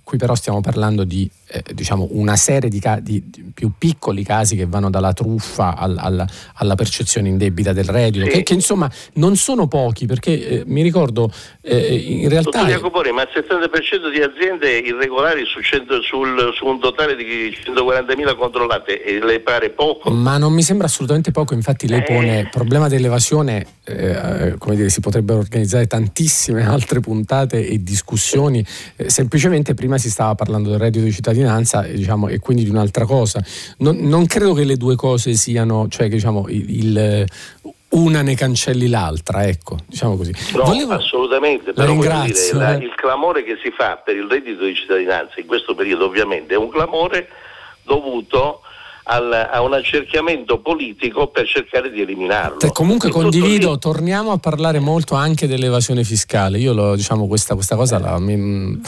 qui però stiamo parlando di eh, diciamo una serie di, ca- di, più piccoli casi che vanno dalla truffa al, al, alla percezione indebita del reddito, sì. che, che, insomma non sono pochi perché eh, mi ricordo eh, in realtà... Dottor Jacoponi, ma il 70% di aziende irregolari su, 100, sul, su un totale di 140.000 controllate le pare poco? Ma non mi sembra assolutamente poco, infatti lei pone il problema dell'evasione, eh, come dire, si potrebbero organizzare tantissime altre puntate e discussioni, eh, semplicemente prima si stava parlando del reddito di cittadinanza cittadinanza diciamo, e quindi di un'altra cosa. Non, non, credo che le due cose siano, cioè che diciamo, il, il una ne cancelli l'altra, ecco, diciamo così. No, Volevo... assolutamente, però dire, la, il clamore che si fa per il reddito di cittadinanza in questo periodo ovviamente è un clamore dovuto al, a un accerchiamento politico per cercare di eliminarlo. Te comunque e condivido, torniamo a parlare molto anche dell'evasione fiscale. Io lo, diciamo, questa, questa cosa la, mi,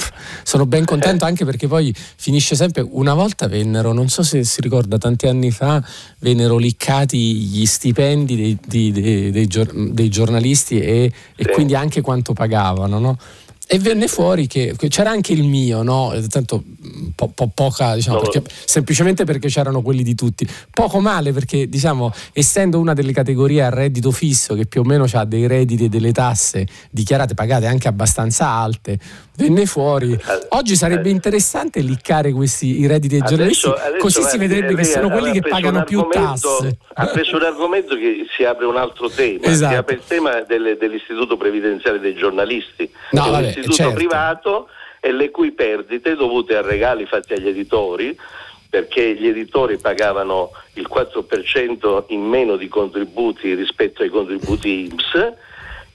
sono ben contento anche perché poi finisce sempre. Una volta vennero, non so se si ricorda, tanti anni fa vennero liccati gli stipendi dei, dei, dei, dei giornalisti e, sì. e, quindi anche quanto pagavano. No? E venne fuori che, c'era anche il mio, no? Tanto po, po, poca, diciamo, perché, semplicemente perché c'erano quelli di tutti. Poco male perché, diciamo, essendo una delle categorie a reddito fisso che più o meno ha dei redditi e delle tasse dichiarate pagate anche abbastanza alte, venne fuori. Eh, Oggi sarebbe eh. interessante liccare questi i redditi dei giornalisti, adesso, adesso così si vedrebbe che sono quelli che pagano più tasse. Ha preso un argomento che si apre un altro tema, esatto. si apre il tema delle, dell'istituto previdenziale dei giornalisti. No, vabbè, istituto certo. privato e le cui perdite dovute a regali fatti agli editori perché gli editori pagavano il 4% in meno di contributi rispetto ai contributi IMSS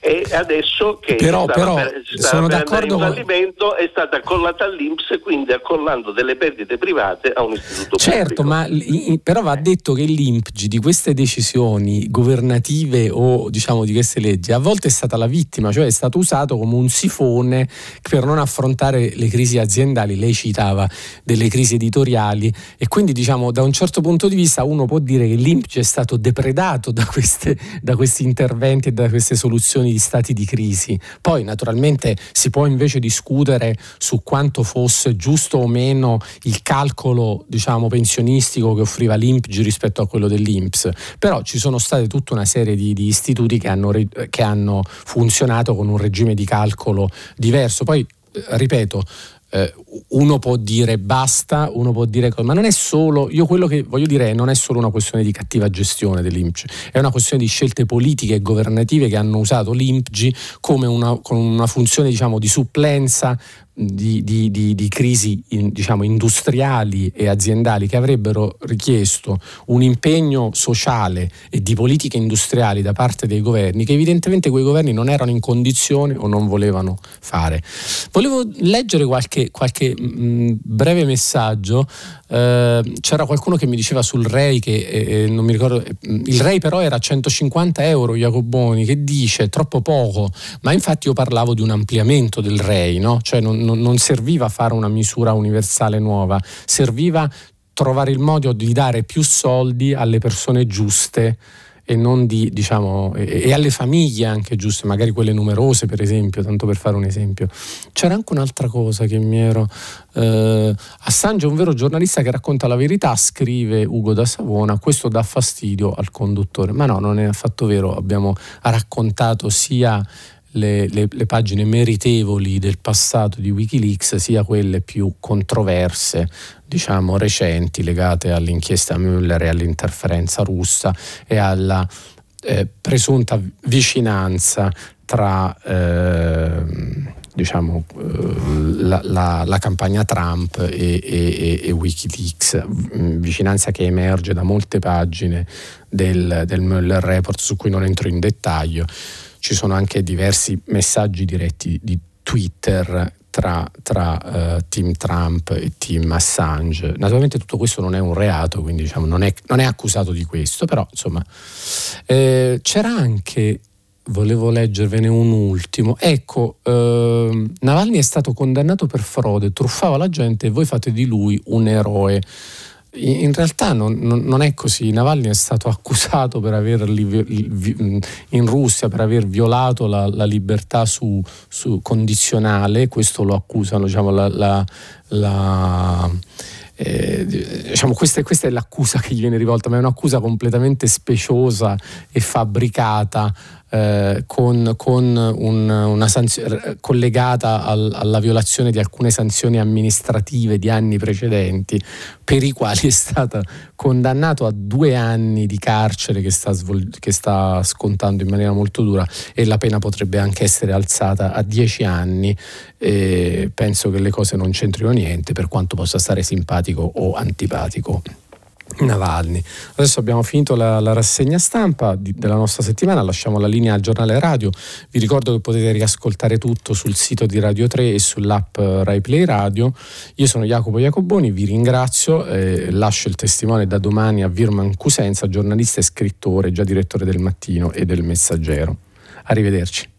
e adesso che però, però, per, per andare in fallimento con... è stata accollata all'Inps quindi accollando delle perdite private a un istituto certo, pubblico. ma però va detto che l'INPG di queste decisioni governative o diciamo di queste leggi a volte è stata la vittima, cioè è stato usato come un sifone per non affrontare le crisi aziendali, lei citava delle crisi editoriali e quindi diciamo da un certo punto di vista uno può dire che l'INPG è stato depredato da, queste, da questi interventi e da queste soluzioni di stati di crisi. Poi naturalmente si può invece discutere su quanto fosse giusto o meno il calcolo diciamo, pensionistico che offriva l'INPG rispetto a quello dell'INPS, però ci sono state tutta una serie di, di istituti che hanno, che hanno funzionato con un regime di calcolo diverso. Poi ripeto, eh, uno può dire basta, uno può dire ma non è solo, io quello che voglio dire è non è solo una questione di cattiva gestione dell'IMPG, è una questione di scelte politiche e governative che hanno usato l'IMPG come una, con una funzione diciamo, di supplenza di, di, di, di crisi in, diciamo, industriali e aziendali che avrebbero richiesto un impegno sociale e di politiche industriali da parte dei governi che evidentemente quei governi non erano in condizione o non volevano fare. Volevo leggere qualche, qualche mh, breve messaggio Ehm, c'era qualcuno che mi diceva sul REI che eh, eh non mi ricordo, il REI però era 150 euro Jacoboni che dice troppo poco, ma infatti io parlavo di un ampliamento del REI, no? cioè non, non, non serviva fare una misura universale nuova, serviva trovare il modo di dare più soldi alle persone giuste e, non di, diciamo, e, e, alle famiglie anche giuste, magari quelle numerose per esempio, tanto per fare un esempio. C'era anche un'altra cosa che mi ero... Eh, Assange è un vero giornalista che racconta la verità, scrive Ugo da Savona, questo dà fastidio al conduttore, ma no, non è affatto vero, abbiamo raccontato sia le, le, le, pagine meritevoli del passato di Wikileaks, sia quelle più controverse, diciamo recenti, legate all'inchiesta Müller e all'interferenza russa e alla eh, presunta vicinanza tra eh, diciamo, eh, la, la, la, campagna Trump e, e, e, Wikileaks, vicinanza che emerge da molte pagine del, del Mueller Report su cui non entro in dettaglio. Ci sono anche diversi messaggi diretti di Twitter tra, tra uh, team Trump e team Assange. Naturalmente tutto questo non è un reato, quindi diciamo, non, è, non, è, accusato di questo, però insomma eh, c'era anche, volevo leggervene un ultimo, ecco, eh, Navalny è stato condannato per frode, truffava la gente e voi fate di lui un eroe. In realtà non, non, è così. Navalny è stato accusato per averli in Russia per aver violato la, la libertà su, su condizionale, questo lo accusano diciamo, la, la, la eh, diciamo, questa, questa, è l'accusa che gli viene rivolta, ma è un'accusa completamente speciosa e fabbricata eh, con, con un, una sanzione collegata al, alla violazione di alcune sanzioni amministrative di anni precedenti, per i quali è stato condannato a due anni di carcere che sta, svol- che sta scontando in maniera molto dura e la pena potrebbe anche essere alzata a dieci anni. Penso che le cose non c'entrino niente, per quanto possa stare simpatico o antipatico. Navalny. Adesso abbiamo finito la, la rassegna stampa di, della nostra settimana, lasciamo la linea al giornale radio. Vi ricordo che potete riascoltare tutto sul sito di Radio 3 e sull'app Rai Play Radio. Io sono Jacopo Jacoboni, vi ringrazio, eh, lascio il testimone da domani a Virman Cusenza, giornalista e scrittore, già direttore del Mattino e del Messaggero. Arrivederci.